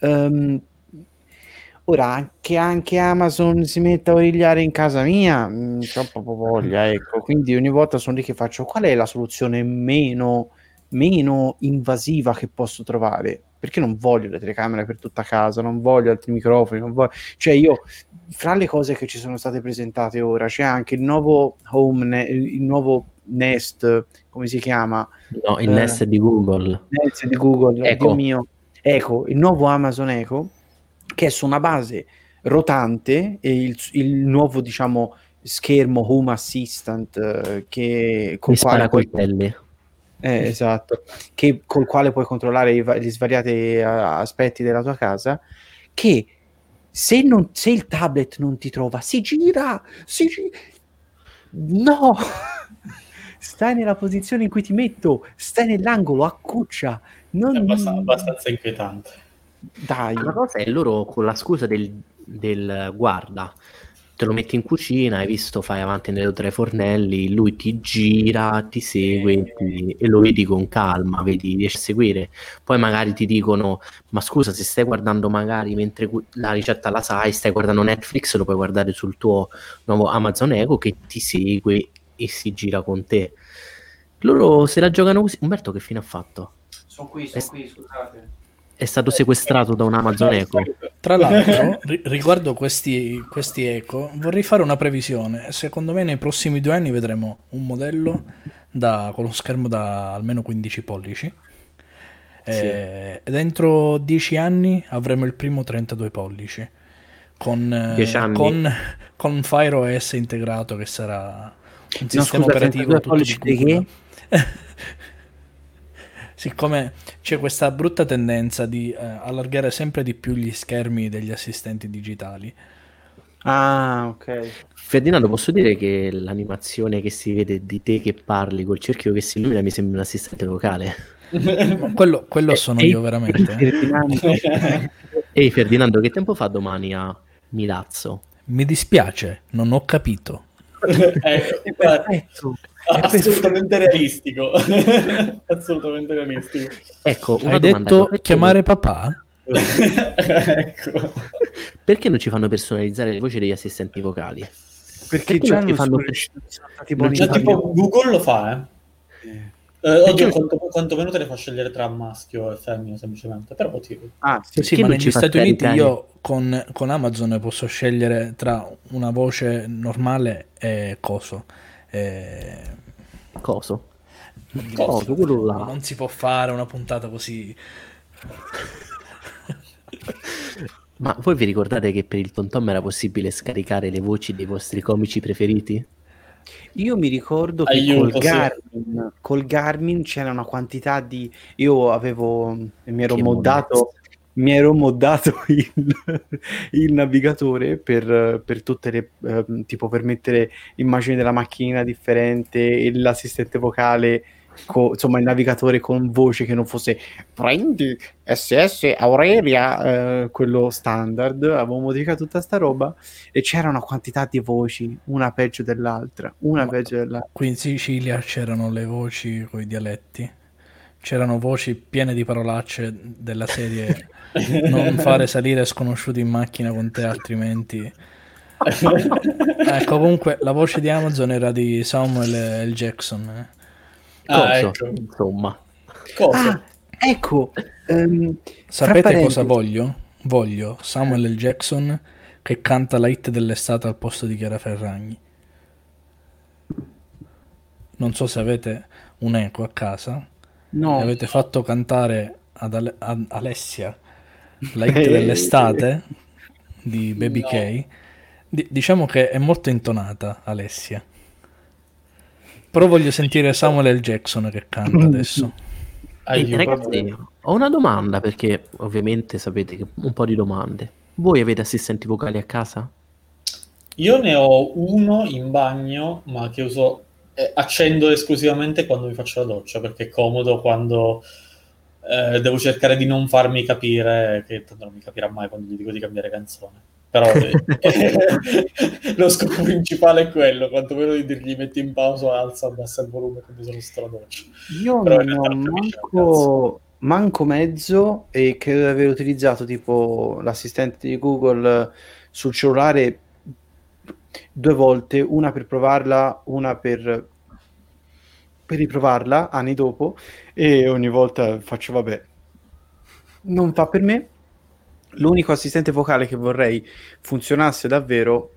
Ehm, ora che anche Amazon si metta a origliare in casa mia c'ho proprio voglia ecco. Quindi ogni volta sono lì che faccio qual è la soluzione meno meno invasiva che posso trovare perché non voglio le telecamere per tutta casa, non voglio altri microfoni, non voglio... cioè io fra le cose che ci sono state presentate ora c'è anche il nuovo Home, Ne- il nuovo Nest, come si chiama? No, il Eh. Nest di Google. Nest di Google. Dio mio, Echo, il nuovo Amazon Echo, che è su una base rotante e il, il nuovo, diciamo, schermo Home Assistant eh, che Mi con quale spara poi coltelli. Eh, esatto, che, col quale puoi controllare i, gli svariati eh, aspetti della tua casa, che se, non, se il tablet non ti trova, si gira, si gira. No! Stai nella posizione in cui ti metto, stai nell'angolo, accuccia. Non... È abbastanza, abbastanza inquietante. Dai, La cosa è loro con la scusa del, del guarda, te lo metti in cucina, hai visto, fai avanti nelle tre fornelli, lui ti gira, ti segue ti- e lo vedi con calma, vedi, riesci a seguire. Poi magari ti dicono, ma scusa, se stai guardando magari mentre la ricetta la sai, stai guardando Netflix, lo puoi guardare sul tuo nuovo Amazon Echo che ti segue e si gira con te. Loro se la giocano così. Umberto che fine ha fatto? sono qui, sono qui, scusate. È stato sequestrato da un Amazon Echo. Tra l'altro, ri- riguardo questi, questi eco, vorrei fare una previsione. Secondo me nei prossimi due anni vedremo un modello da- con lo schermo da almeno 15 pollici. Eh, e dentro 10 anni avremo il primo 32 pollici con, eh, 10 anni. con, con Fire OS integrato che sarà un No, sistema scusa, operativo 32 tutto di Google. Siccome c'è questa brutta tendenza di eh, allargare sempre di più gli schermi degli assistenti digitali, Ah, ok. Ferdinando, posso dire che l'animazione che si vede di te che parli col cerchio che si illumina mi sembra un assistente vocale. quello, quello sono io veramente. eh. Ferdinando. Ehi Ferdinando, che tempo fa domani a Milazzo? Mi dispiace, non ho capito. Eh, Perfetto. assolutamente realistico. assolutamente realistico. Ecco, una Hai domanda. detto perché, chiamare papà? ecco. perché non ci fanno personalizzare le voci degli assistenti vocali? Perché Perché già non fanno non buoni ci Cioè, tipo Google lo fa, eh. Eh, oddio, quanto, quantomeno te ne fa scegliere tra maschio e femmina, semplicemente. Per motivi. Ah, sì. Sì, ma negli Stati Uniti io con, con Amazon posso scegliere tra una voce normale e coso. Eh, Coso? Coso. Coso, quello là. non si può fare una puntata così. Ma voi vi ricordate che per il TomTom era possibile scaricare le voci dei vostri comici preferiti? Io mi ricordo che Aiuto, col, sì. Garmin, col Garmin c'era una quantità di... Io avevo, mi ero Che moddato, mi ero moddato il, il navigatore per, per tutte le eh, tipo per mettere immagini della macchina differente l'assistente vocale co- insomma il navigatore con voce che non fosse prendi SS Aurelia eh, quello standard avevo modificato tutta sta roba e c'era una quantità di voci una peggio dell'altra una Ma peggio dell'altra Qui in Sicilia c'erano le voci con i dialetti, c'erano voci piene di parolacce della serie non fare salire sconosciuti in macchina con te altrimenti... Ecco, comunque la voce di Amazon era di Samuel L. Jackson. eh. Ah, Coso, ecco. insomma. Cosa? ah ecco fra Sapete cosa voglio? Voglio Samuel L. Jackson che canta la hit dell'estate al posto di Chiara Ferragni. Non so se avete un eco a casa. no avete fatto cantare ad, Ale- ad Alessia la hit Eh. dell'estate di Baby No. K. Di- diciamo che è molto intonata Alessia. Però voglio sentire Samuel L. Jackson che canta adesso. Ehi, Aiuto. ragazzi, ho una domanda perché ovviamente sapete che un po' di domande. Voi avete assistenti vocali a casa? Io ne ho uno in bagno, ma che uso, eh, accendo esclusivamente quando mi faccio la doccia, perché è comodo quando eh, devo cercare di non farmi capire, che tanto non mi capirà mai quando gli dico di cambiare canzone. Però lo scopo principale è quello, quantomeno di dirgli metti in pausa, alza, abbassa il volume sono sotto la doccia. Io Però non ho manco, manco mezzo e credo di aver utilizzato tipo l'assistente di Google sul cellulare due volte, una per provarla, una per, per riprovarla anni dopo e ogni volta faccio vabbè, non fa per me. L'unico assistente vocale che vorrei funzionasse davvero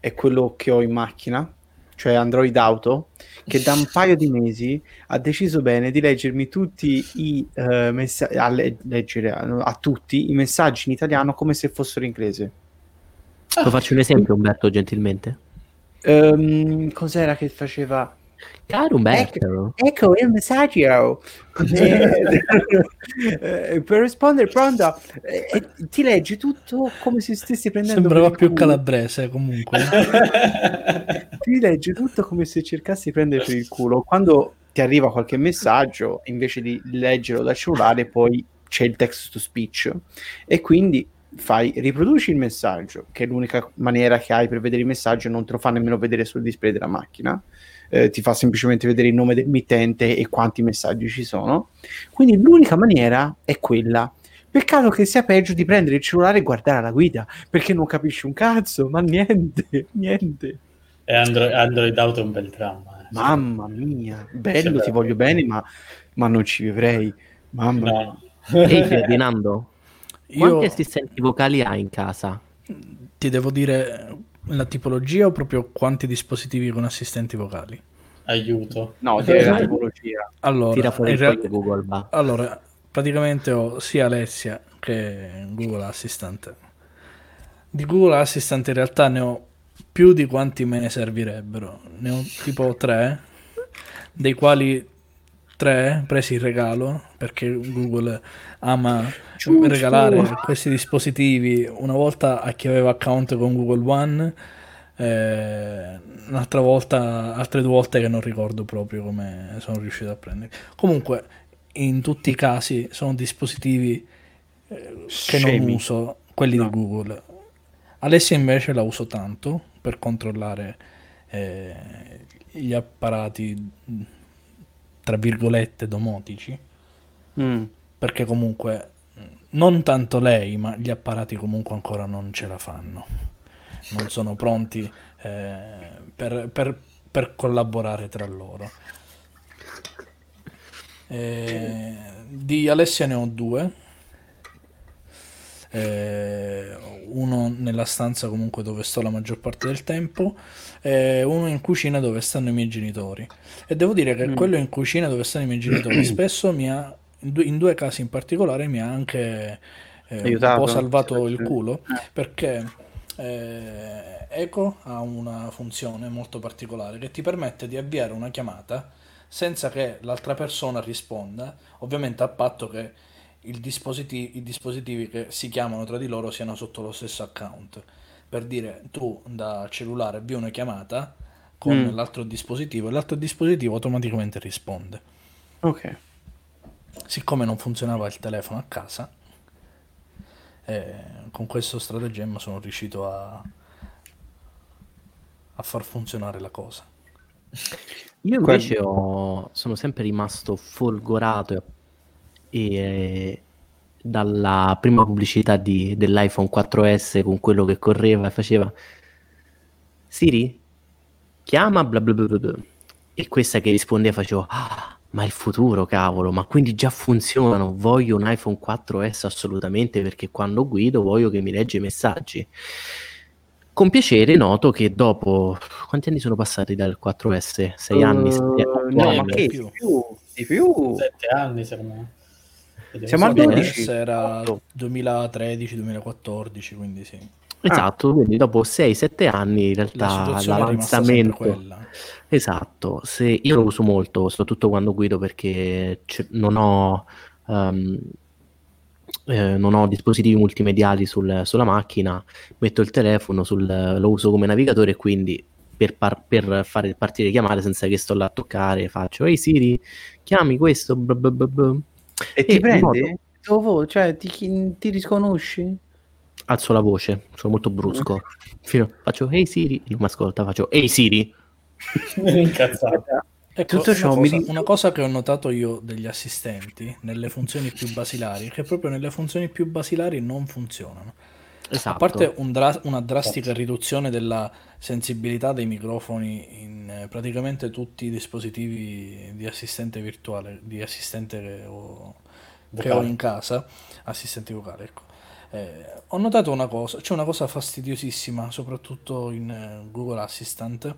è quello che ho in macchina, cioè Android Auto, che da un paio di mesi ha deciso bene di leggermi tutti i eh, messaggi, a le- leggere a, a tutti i messaggi in italiano come se fossero inglese. Puoi farci un esempio, Umberto, gentilmente? Ehm, cos'era che faceva? Caro Umberto, Ecco il messaggio Eh, per rispondere pronto eh, ti leggi tutto come se stessi prendendo Sembrava più culo. calabrese comunque. ti legge tutto come se cercassi di prendere per il culo. Quando ti arriva qualche messaggio, invece di leggerlo dal cellulare, poi c'è il text to speech e quindi fai riproduci il messaggio, che è l'unica maniera che hai per vedere il messaggio, non te lo fa nemmeno vedere sul display della macchina. Eh, ti fa semplicemente vedere il nome del mittente e quanti messaggi ci sono. Quindi l'unica maniera è quella. Peccato che sia peggio di prendere il cellulare e guardare alla guida, perché non capisci un cazzo, ma niente, niente. E Android, Android Auto è un bel dramma. eh. Mamma mia, bello, ti voglio bene, ma, ma non ci vivrei. Mamma mia. No. ehi Ferdinando, quanti Io assistenti vocali hai in casa? ti devo dire la tipologia o proprio quanti dispositivi con assistenti vocali? Aiuto. No, direi la tipologia. Allora, Tira fuori real- Google, va. allora, praticamente ho sia Alessia che Google Assistant. Di Google Assistant in realtà ne ho più di quanti me ne servirebbero. Ne ho tipo tre, dei quali tre presi in regalo perché Google ama Giusto. regalare questi dispositivi una volta a chi aveva account con Google One eh, un'altra volta altre due volte che non ricordo proprio come sono riuscito a prendere comunque in tutti i casi sono dispositivi eh, che non uso quelli No. di Google Alessia invece la uso tanto per controllare eh, gli apparati tra virgolette domotici. Mm. perché comunque non tanto lei ma gli apparati comunque ancora non ce la fanno. Non sono pronti eh, per, per- per collaborare tra loro. Eh, di Alessia ne ho due Eh, uno nella stanza comunque dove sto la maggior parte del tempo e uno in cucina dove stanno i miei genitori e devo dire che Mm. quello in cucina dove stanno i miei genitori spesso mi ha in due, in due casi in particolare mi ha anche eh, un po' salvato il culo Eh. perché eh, Eco ha una funzione molto particolare che ti permette di avviare una chiamata senza che l'altra persona risponda, ovviamente a patto che il dispositi- i dispositivi che si chiamano tra di loro siano sotto lo stesso account. Per dire, tu da cellulare avvii una chiamata con Mm. l'altro dispositivo e l'altro dispositivo automaticamente risponde. Ok. Siccome non funzionava il telefono a casa, eh, con questo stratagemma sono riuscito a, a far funzionare la cosa. Io invece ho- sono sempre rimasto folgorato e, dalla prima pubblicità di- dell'iPhone 4S con quello che correva e faceva Siri, chiama bla bla bla bla. E questa che rispondeva facevo "Ah, ma il futuro cavolo, ma quindi già funzionano, voglio un iPhone 4S assolutamente perché quando guido voglio che mi legge i messaggi. Con piacere noto che dopo quanti anni sono passati dal 4S? Sei anni? Eh, Sette- no, eh, ma che? più. Di più? Di più? Sette anni, secondo me. Siamo al Bene, 12. era Otto. 2013-2014, quindi sì. Esatto, quindi dopo 6-7 anni in La realtà sempre l'avanzamento. Esatto, se io lo uso molto, soprattutto quando guido perché c- non ho, ehm, eh, non ho dispositivi multimediali sul- sulla macchina, metto il telefono, sul- lo uso come navigatore e quindi per, par- per fare partire chiamate senza che sto là a toccare faccio Ehi Siri, chiami questo, bla bla bla bla." E ti E prende? Dopo, cioè, ti, ti riconosci? alzo la voce, sono molto brusco, Fino- faccio Ehi Siri, non mi ascolta, faccio Ehi Siri, Incazzato. Ecco, Tutto una, ciò mi cosa, dice- una cosa che ho notato io degli assistenti nelle funzioni più basilari è che proprio nelle funzioni più basilari non funzionano. esatto. A parte un dra- una drastica riduzione della sensibilità dei microfoni in eh, praticamente tutti i dispositivi di assistente virtuale, di assistente che ho, che ho Vocale. in casa, assistenti vocali, ecco. Eh, ho notato una cosa, c'è una cosa fastidiosissima, soprattutto in eh, Google Assistant,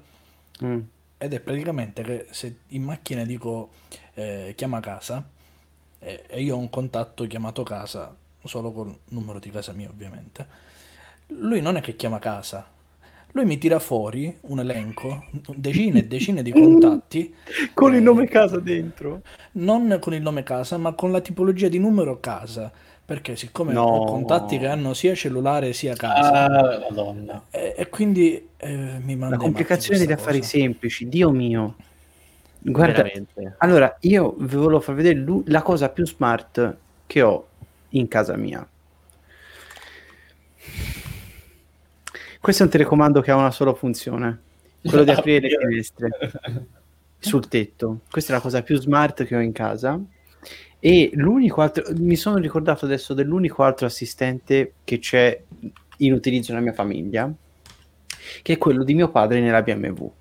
Mm. ed è praticamente che se in macchina dico eh, chiama casa eh, e io ho un contatto chiamato casa solo col numero di casa mia ovviamente, lui non è che chiama casa, lui mi tira fuori un elenco, decine e decine di contatti, Con il eh, nome casa dentro. non con il nome casa ma con la tipologia di numero casa, perché siccome No. ho contatti che hanno sia cellulare sia casa, Ah, madonna. e, e quindi eh, mi manda La complicazione degli questa affari cosa. semplici, Dio mio. Guarda, veramente. allora io vi volevo far vedere la cosa più smart che ho in casa mia. Questo è un telecomando che ha una sola funzione, quello di aprire le finestre sul tetto. Questa è la cosa più smart che ho in casa. E l'unico altro, mi sono ricordato adesso dell'unico altro assistente che c'è in utilizzo nella mia famiglia, che è quello di mio padre nella BMW.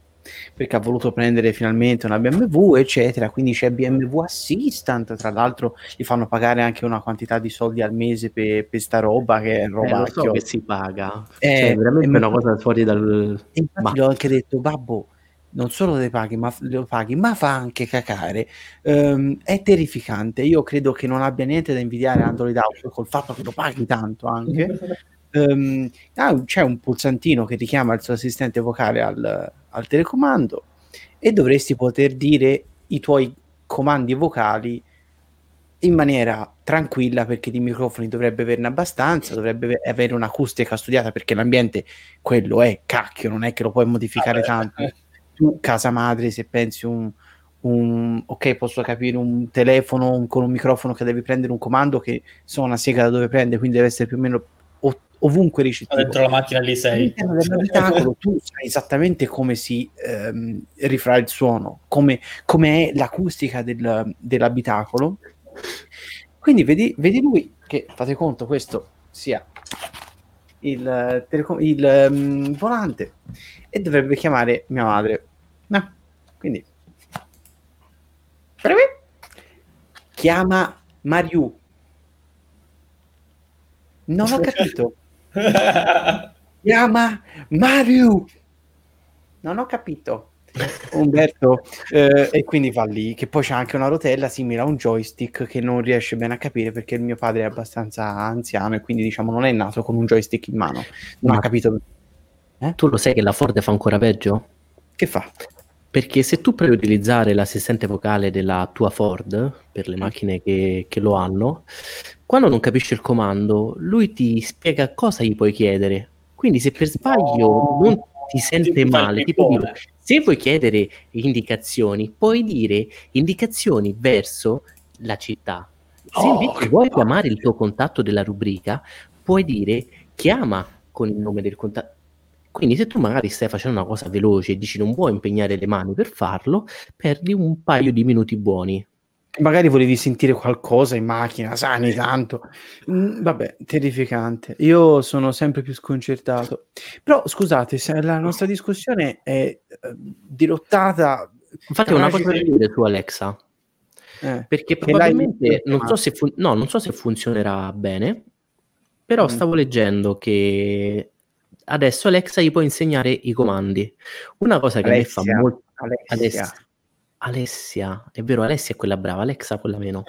Perché ha voluto prendere finalmente una BMW, eccetera. Quindi c'è BMW Assistant. Tra l'altro, gli fanno pagare anche una quantità di soldi al mese per, per sta roba che è Eh, roba lo so che si paga, Eh, cioè veramente e è una cosa fuori dal... infatti Ma- gli ho anche detto, babbo, non solo le paghi, ma lo paghi, ma fa anche cacare. Ehm, è terrificante. Io credo che non abbia niente da invidiare Android Auto col fatto che lo paghi tanto anche. Ehm, ah, c'è un pulsantino che richiama il suo assistente vocale al, al telecomando e dovresti poter dire i tuoi comandi vocali in maniera tranquilla perché di microfoni dovrebbe averne abbastanza, dovrebbe ave- avere un'acustica studiata perché l'ambiente quello è cacchio, non è che lo puoi modificare Vabbè. tanto. Tu, casa madre, se pensi un, un ok, posso capire un telefono con un microfono che devi prendere un comando che suona sega da dove prende, quindi deve essere più o meno ovunque ricettivo. Dentro la macchina lì sei. All'interno dell'abitacolo tu sai esattamente come si ehm, rifà il suono, come, come è l'acustica del- dell'abitacolo. Quindi vedi, vedi lui che fate conto, questo sia il, eh, teleco- il ehm, volante e dovrebbe chiamare mia madre. No, quindi chiama Mariù. Non ho capito. Chiama Mario. Non ho capito. Umberto, eh, e quindi va lì, che poi c'è anche una rotella simile a un joystick che non riesce bene a capire perché il mio padre è abbastanza anziano e quindi diciamo non è nato con un joystick in mano. Non Ma- ha capito Tu lo sai che la Ford fa ancora peggio? che fa. Perché se tu provi a utilizzare l'assistente vocale della tua Ford per le macchine che, che lo hanno, quando non capisce il comando, lui ti spiega cosa gli puoi chiedere. Quindi se per sbaglio non ti sente Ti male, tipo pippone. dire, se vuoi chiedere indicazioni, puoi dire indicazioni verso la città. Se Oh, invece che vuoi chiamare il tuo contatto della rubrica, puoi dire chiama con il nome del contatto. Quindi se tu magari stai facendo una cosa veloce e dici non vuoi impegnare le mani per farlo, perdi un paio di minuti buoni. Magari volevi sentire qualcosa in macchina, sai, ogni tanto. Mm, vabbè, terrificante. Io sono sempre più sconcertato. Però scusate, se la nostra discussione è eh, dirottata. Infatti ho una cosa da dire su Alexa, eh, perché probabilmente non so, fun- no, non so se funzionerà bene, però Mm. stavo leggendo che adesso Alexa gli può insegnare i comandi. Una cosa che a me fa Alessia, molto... Alessia. Alessia. Alessia, è vero, Alessia è quella brava, Alexa quella meno.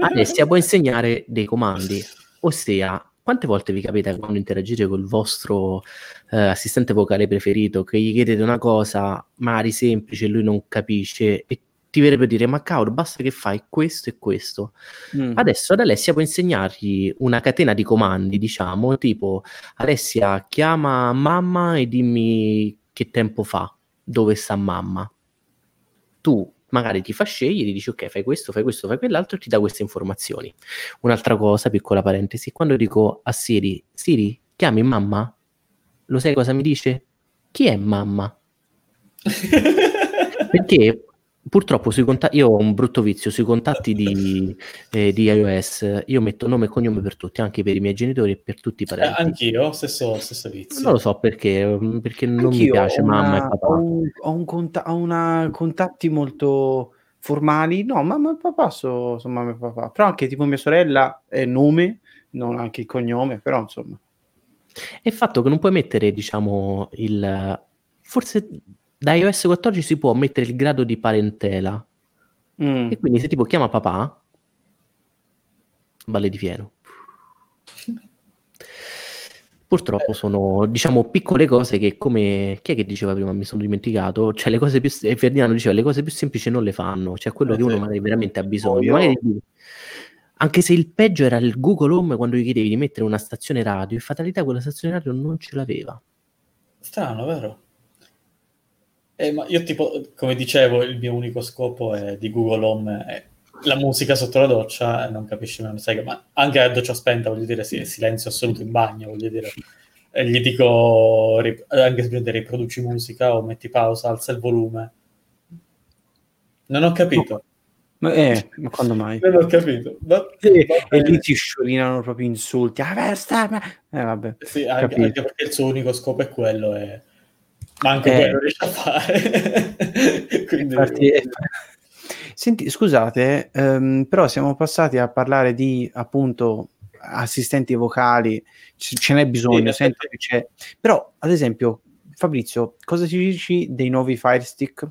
Alessia può insegnare dei comandi, ossia, quante volte vi capita quando interagite col vostro eh, assistente vocale preferito che gli chiedete una cosa magari semplice e lui non capisce e ti verrebbe a dire ma cavolo basta che fai questo e questo Mm. adesso ad Alessia può insegnargli una catena di comandi diciamo tipo Alessia chiama mamma e dimmi che tempo fa dove sta mamma tu magari ti fa scegliere, dici ok, fai questo, fai questo, fai quell'altro e ti dà queste informazioni. Un'altra cosa, piccola parentesi, quando dico a Siri, Siri, chiami mamma? Lo sai cosa mi dice? Chi è mamma? Perché purtroppo sui contatti, io ho un brutto vizio, sui contatti di, eh, di iOS io metto nome e cognome per tutti, anche per i miei genitori e per tutti i Eh, parenti. anch'io, stesso, stesso vizio. Non lo so perché, mm, perché non mi Anch'io piace ho mamma una- e papà. Ho, un, ho un conta- ho una contatti molto formali. No, mamma e papà sono mamma e papà. Però anche tipo mia sorella è nome, non anche il cognome, però insomma. E il fatto che non puoi mettere, diciamo, il... Forse da iOS 14 si può mettere il grado di parentela. Mm. E quindi se tipo chiama papà, Valle di Fieno. Purtroppo sono, diciamo, piccole cose che come... Chi è che diceva prima? Mi sono dimenticato. Cioè, le cose più... Ferdinando diceva, le cose più semplici non le fanno. Cioè, quello Eh, che uno magari veramente ha bisogno. Magari... Anche se il peggio era il Google Home quando gli chiedevi di mettere una stazione radio, in fatalità quella stazione radio non ce l'aveva. Strano, vero? Eh, ma io tipo, come dicevo, il mio unico scopo è di Google Home è la musica sotto la doccia non capisci meno, sai che- ma anche a doccia spenta, voglio dire, sì, silenzio assoluto in bagno, voglio dire. E gli dico, ri- anche se riproduci musica o metti pausa, alza il volume. Non ho capito, Ma, eh, ma quando mai? non ho capito. E, va e lì ti sciorinano proprio insulti. Ah, beh, sta- ma- Eh, vabbè. Sì, anche, anche perché il suo unico scopo è quello e manco Eh. quello riesce a fare. Quindi, Infatti, eh, Senti, scusate, ehm, però siamo passati a parlare di appunto assistenti vocali, c- ce n'è bisogno, Sì, sento che c'è. Però, ad esempio, Fabrizio, cosa ci dici dei nuovi Fire Stick?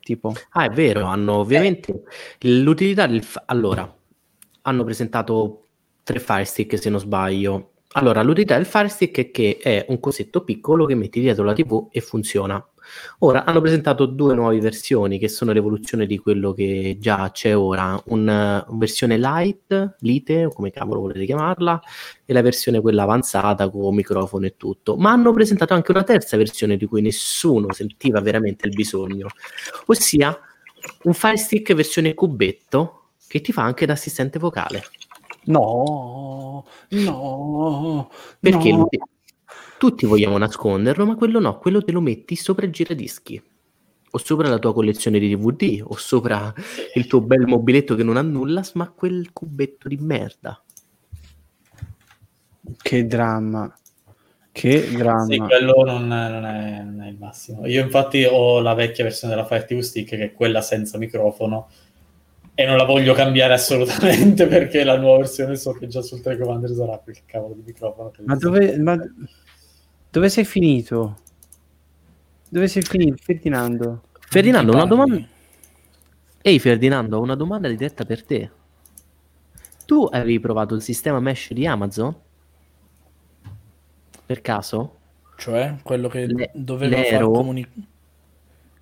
Tipo, Ah, è vero, hanno ovviamente l'utilità del... Allora, hanno presentato tre Fire Stick se non sbaglio. Allora, l'utilità del Fire Stick è che è un cosetto piccolo che metti dietro la TV e funziona. Ora, hanno presentato due nuove versioni che sono l'evoluzione di quello che già c'è ora, una versione light, lite, come cavolo volete chiamarla, e la versione quella avanzata con microfono e tutto. Ma hanno presentato anche una terza versione di cui nessuno sentiva veramente il bisogno, ossia un Fire Stick versione cubetto che ti fa anche da assistente vocale. No, no, Perché no. tutti vogliamo nasconderlo, ma quello no, quello te lo metti sopra il giradischi. O sopra la tua collezione di DVD, o sopra il tuo bel mobiletto che non ha nulla, ma quel cubetto di merda. Che dramma, che dramma. Sì, quello non, non è, non è il massimo. Io infatti ho la vecchia versione della Fire TV Stick che è quella senza microfono e non la voglio cambiare assolutamente perché la nuova versione so che già sul telecommander sarà quel cavolo di microfono. Ma dove, ma dove sei finito? Dove sei finito, Ferdinando? Ferdinando, una domanda. Ehi Ferdinando, ho una domanda diretta per te. Tu avevi provato il sistema mesh di Amazon? Per caso? Cioè, quello che Le- doveva far comunicare...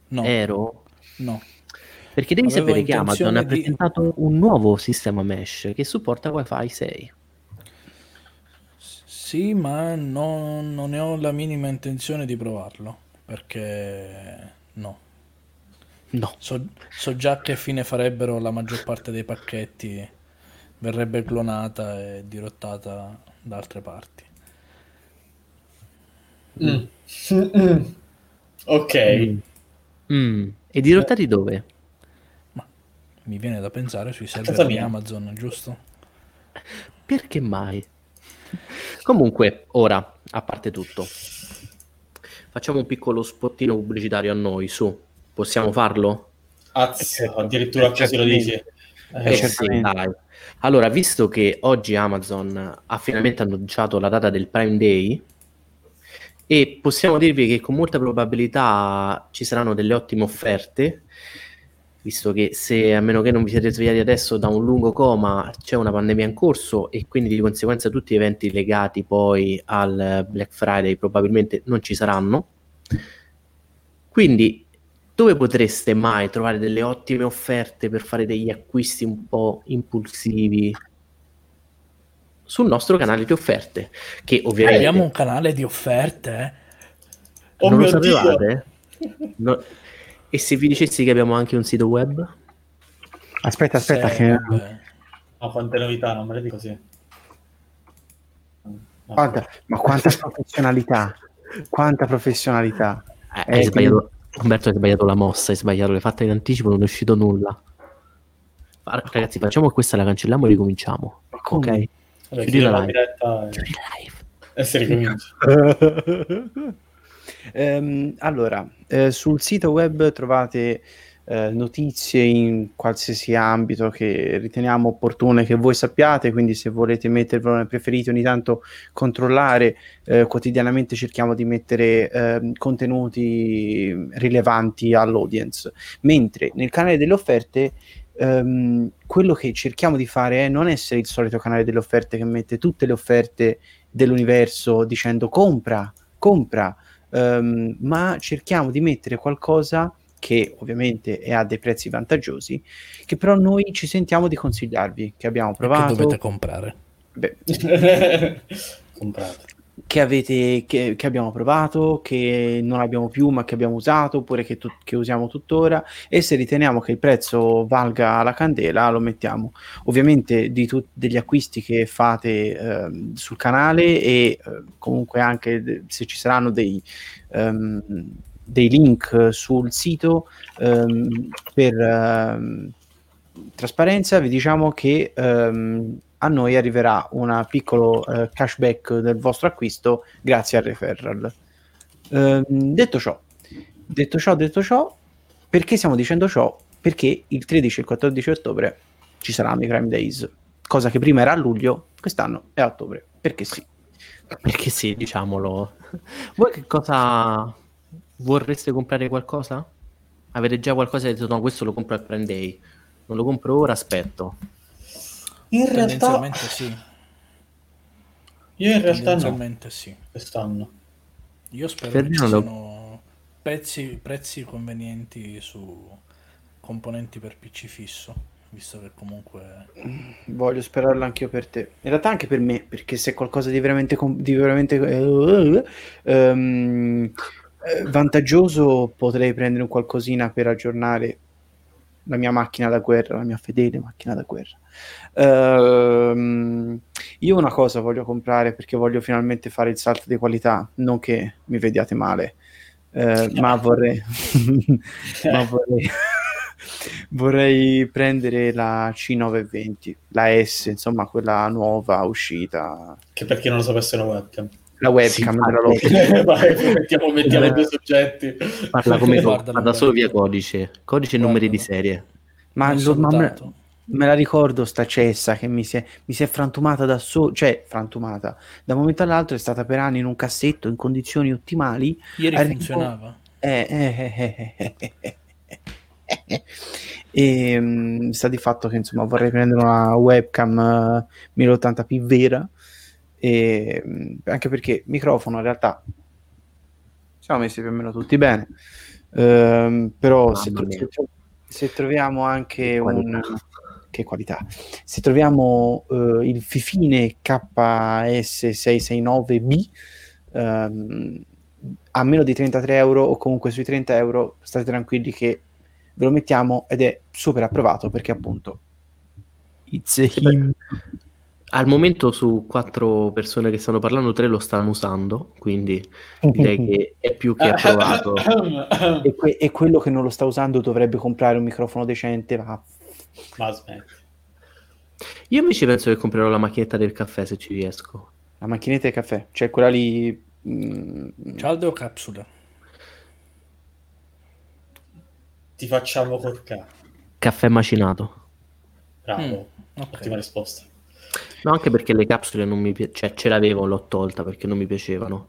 No, Ero? no. Perché devi Avevo sapere che Amazon ha di- presentato un nuovo sistema mesh che supporta Wi-Fi 6. Sì, ma non, non ne ho la minima intenzione di provarlo, perché no. No. So, so già che fine farebbero la maggior parte dei pacchetti, verrebbe clonata e dirottata da altre parti. Mm. Mm. Ok. Mm. E dirottati dove? Mi viene da pensare sui server di. Amazon, giusto? Perché mai? Comunque, ora, a parte tutto, facciamo un piccolo spottino pubblicitario a noi, su. Possiamo farlo? Azz, addirittura così lo dici. Eh, Eh sì. Allora, visto che oggi Amazon ha finalmente annunciato la data del Prime Day, e possiamo dirvi che con molta probabilità ci saranno delle ottime offerte, visto che se a meno che non vi siete svegliati adesso da un lungo coma c'è una pandemia in corso e quindi di conseguenza tutti gli eventi legati poi al Black Friday probabilmente non ci saranno. Quindi dove potreste mai trovare delle ottime offerte per fare degli acquisti un po' impulsivi? Sul nostro canale di offerte, che ovviamente Abbiamo un canale di offerte, eh? Oh non lo sapevate? No. E se vi dicessi che abbiamo anche un sito web? Aspetta, aspetta, che... vabbè. Ma quante novità, non me le dico così. No. Guarda, ma quanta professionalità, quanta professionalità. Eh, Eh, hai sbagliato, Umberto hai sbagliato la mossa, hai sbagliato le fatte in anticipo, non è uscito nulla. Ragazzi, facciamo questa, la cancelliamo e ricominciamo. Ma come? Ok? Vabbè, chiudi la live. diretta e- Chiudi la live. e si ricomincia. Ehm, allora, eh, sul sito web trovate eh, notizie in qualsiasi ambito che riteniamo opportune che voi sappiate, quindi se volete mettervelo nei preferiti ogni tanto controllare, eh, quotidianamente cerchiamo di mettere ehm, contenuti rilevanti all'audience, mentre nel canale delle offerte ehm, quello che cerchiamo di fare è non essere il solito canale delle offerte che mette tutte le offerte dell'universo dicendo compra, compra, ehm, ma cerchiamo di mettere qualcosa che ovviamente è a dei prezzi vantaggiosi, che però noi ci sentiamo di consigliarvi, che abbiamo Che provato, dovete comprare. beh, Comprate. Che, avete, che, che abbiamo provato, che non abbiamo più ma che abbiamo usato, oppure che, tut- che usiamo tuttora, e se riteniamo che il prezzo valga la candela lo mettiamo. Ovviamente di tut- degli acquisti che fate ehm, sul canale e eh, comunque anche de- se ci saranno dei, ehm, dei link sul sito ehm, per ehm, trasparenza vi diciamo che ehm, a noi arriverà un piccolo eh, cashback del vostro acquisto grazie al referral. Ehm, detto ciò, detto ciò, detto ciò, perché stiamo dicendo ciò? Perché il 13 e il 14 ottobre ci saranno i Crime Days, cosa che prima era a luglio, quest'anno è a ottobre, perché sì. Perché sì, diciamolo. Voi che cosa vorreste comprare qualcosa? Avete già qualcosa e detto no, questo lo compro al Prime Day. Non lo compro ora, aspetto. In realtà, Tendenzialmente sì. io in realtà no, sì. quest'anno. Io spero Per che ci lo- siano prezzi, prezzi convenienti su componenti per PC fisso, visto che comunque Voglio sperarlo anch'io per te. In realtà anche per me, perché se è qualcosa di veramente, di veramente eh, ehm, eh, vantaggioso potrei prendere un qualcosina per aggiornare la mia macchina da guerra, la mia fedele macchina da guerra. Ehm, io una cosa voglio comprare perché voglio finalmente fare il salto di qualità, non che mi vediate male, eh, ma vorrei, ma vorrei, vorrei prendere la C920, la S, insomma quella nuova uscita, Che per chi non lo sapesse è una webcam. La webcam Sì, della. Vai, mettiamo, mettiamo i due soggetti. Parla come guarda solo via codice, codice e numeri di serie. Ma, lo- ma me, me la ricordo sta cessa che mi si è, mi si è frantumata da solo, cioè frantumata, da un momento all'altro è stata per anni in un cassetto in condizioni ottimali. Ieri Arrivo- funzionava. Eh, eh, eh, eh, eh, eh, eh. E mm, sta di fatto che insomma vorrei prendere una webcam eh, 1080p vera, e, anche perché microfono in realtà siamo messi più o meno tutti bene. Ehm, però se, tro- se tro- se troviamo anche Che un... qualità. Che qualità. Se troviamo eh, il Fifine KS669B ehm, a meno di 33 euro o comunque sui 30 euro, state tranquilli che ve lo mettiamo ed è super approvato perché appunto it's a him. Al momento su quattro persone che stanno parlando, tre lo stanno usando, quindi direi che è più che approvato. e, que- e quello che non lo sta usando dovrebbe comprare un microfono decente va Ma smetti. Io invece penso che comprerò la macchinetta del caffè se ci riesco. la macchinetta di caffè cioè quella lì mm, Cialde o capsule? Ti facciamo corcare. Caffè macinato. Bravo. Mm. Ottima risposta. No, anche perché le capsule non mi piacevano, cioè ce l'avevo, l'ho tolta perché non mi piacevano.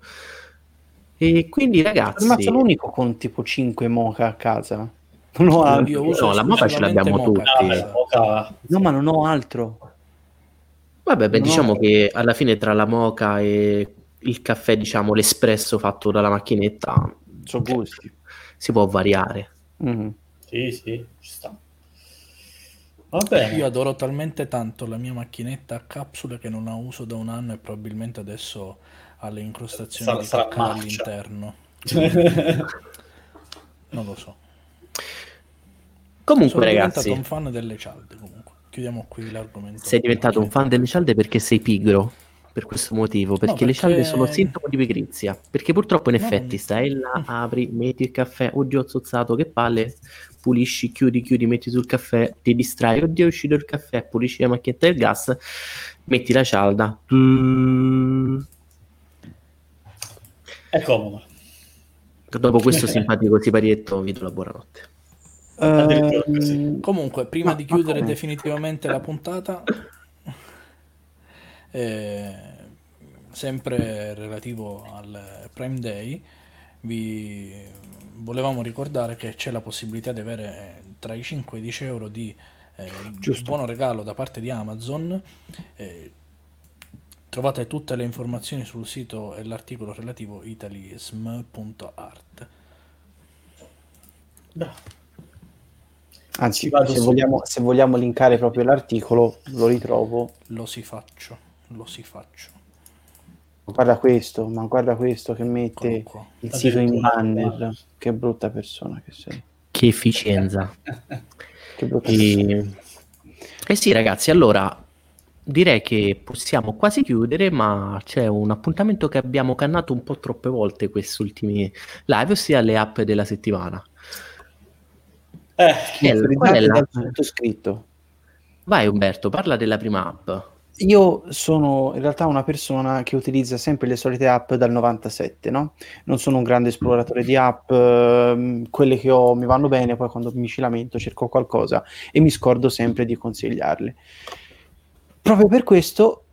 E quindi ragazzi, ma sono l'unico con tipo 5 mocha a casa non ho altro No, la moca ce l'abbiamo tutti. moca. Ah, Mocha- no ma non ho altro vabbè, beh, No. diciamo che alla fine tra la moca e il caffè, diciamo l'espresso fatto dalla macchinetta, so gusti si può variare. Mhm. Sì, sì, ci sta. Va bene. Io adoro talmente tanto la mia macchinetta a capsule che non la uso da un anno e probabilmente adesso ha le incrostazioni Sarà- di sarà cacca all'interno. Non lo so. Comunque Sono ragazzi, diventato un fan delle cialde comunque. Chiudiamo qui l'argomento. sei diventato un fan delle cialde perché sei pigro. Per questo motivo, perché, le perché- cialde sono sintomo di pigrizia. Perché purtroppo in No, effetti non- stai là, apri, metti il caffè, oddio ho zozzato, che palle, pulisci, chiudi, chiudi, metti sul caffè, ti distrai, oddio è uscito il caffè, pulisci la macchinetta del gas, metti la cialda. Mm. È comodo. Dopo questo simpatico siparietto vi do la buonanotte. Così. Comunque, prima Ma- di chiudere definitivamente la puntata, eh, sempre relativo al Prime Day, vi volevamo ricordare che c'è la possibilità di avere eh, tra i 5 e i 10 euro di eh, buono regalo da parte di Amazon. Eh, trovate tutte le informazioni sul sito e l'articolo relativo italism.art. Bravo. anzi se vogliamo, se vogliamo linkare proprio l'articolo lo ritrovo Lo si faccio, lo si faccio. Guarda questo ma guarda questo che mette qua. il sito in banner che brutta persona che sei Che efficienza. che brutta persona. E... eh sì, ragazzi, allora direi che possiamo quasi chiudere, ma c'è un appuntamento che abbiamo cannato un po' troppe volte questi ultimi live, ossia le app della settimana. Eh, Qual è la- qual è Autorizzate la- dal sottoscritto Vai Umberto, parla della prima app. Io sono in realtà una persona che utilizza sempre le solite app dal 97, no? Non sono un grande esploratore di app, ehm, quelle che ho mi vanno bene, poi quando mi ci lamento cerco qualcosa e mi scordo sempre di consigliarle. Proprio per questo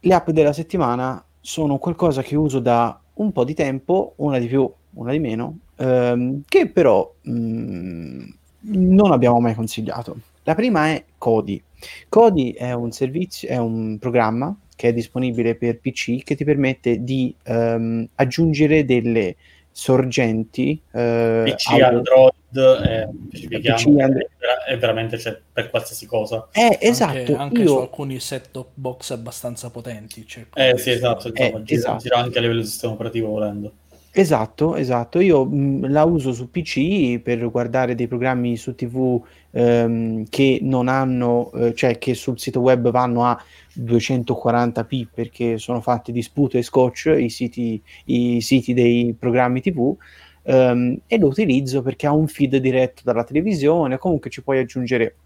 le app della settimana sono qualcosa che uso da un po' di tempo, una di più, una di meno, ehm, che però mh, non abbiamo mai consigliato. La prima è Kodi. Kodi è un servizio, è un programma che è disponibile per PC che ti permette di ehm, aggiungere delle sorgenti eh, PC, audio- Android, eh, PC, Android. è vera- è veramente cioè, per qualsiasi cosa. Eh, esatto, Anche, anche io su alcuni set-top box abbastanza potenti. C'è Eh sì, esatto, Eh, gira, esatto. gira anche a livello di sistema operativo volendo. Esatto, esatto. Io mh, la uso su PC per guardare dei programmi su TV ehm, che non hanno, eh, cioè che sul sito web vanno a 240p perché sono fatti di sputo e scotch i siti, i siti dei programmi TV. ehm, e lo utilizzo perché ha un feed diretto dalla televisione, comunque ci puoi aggiungere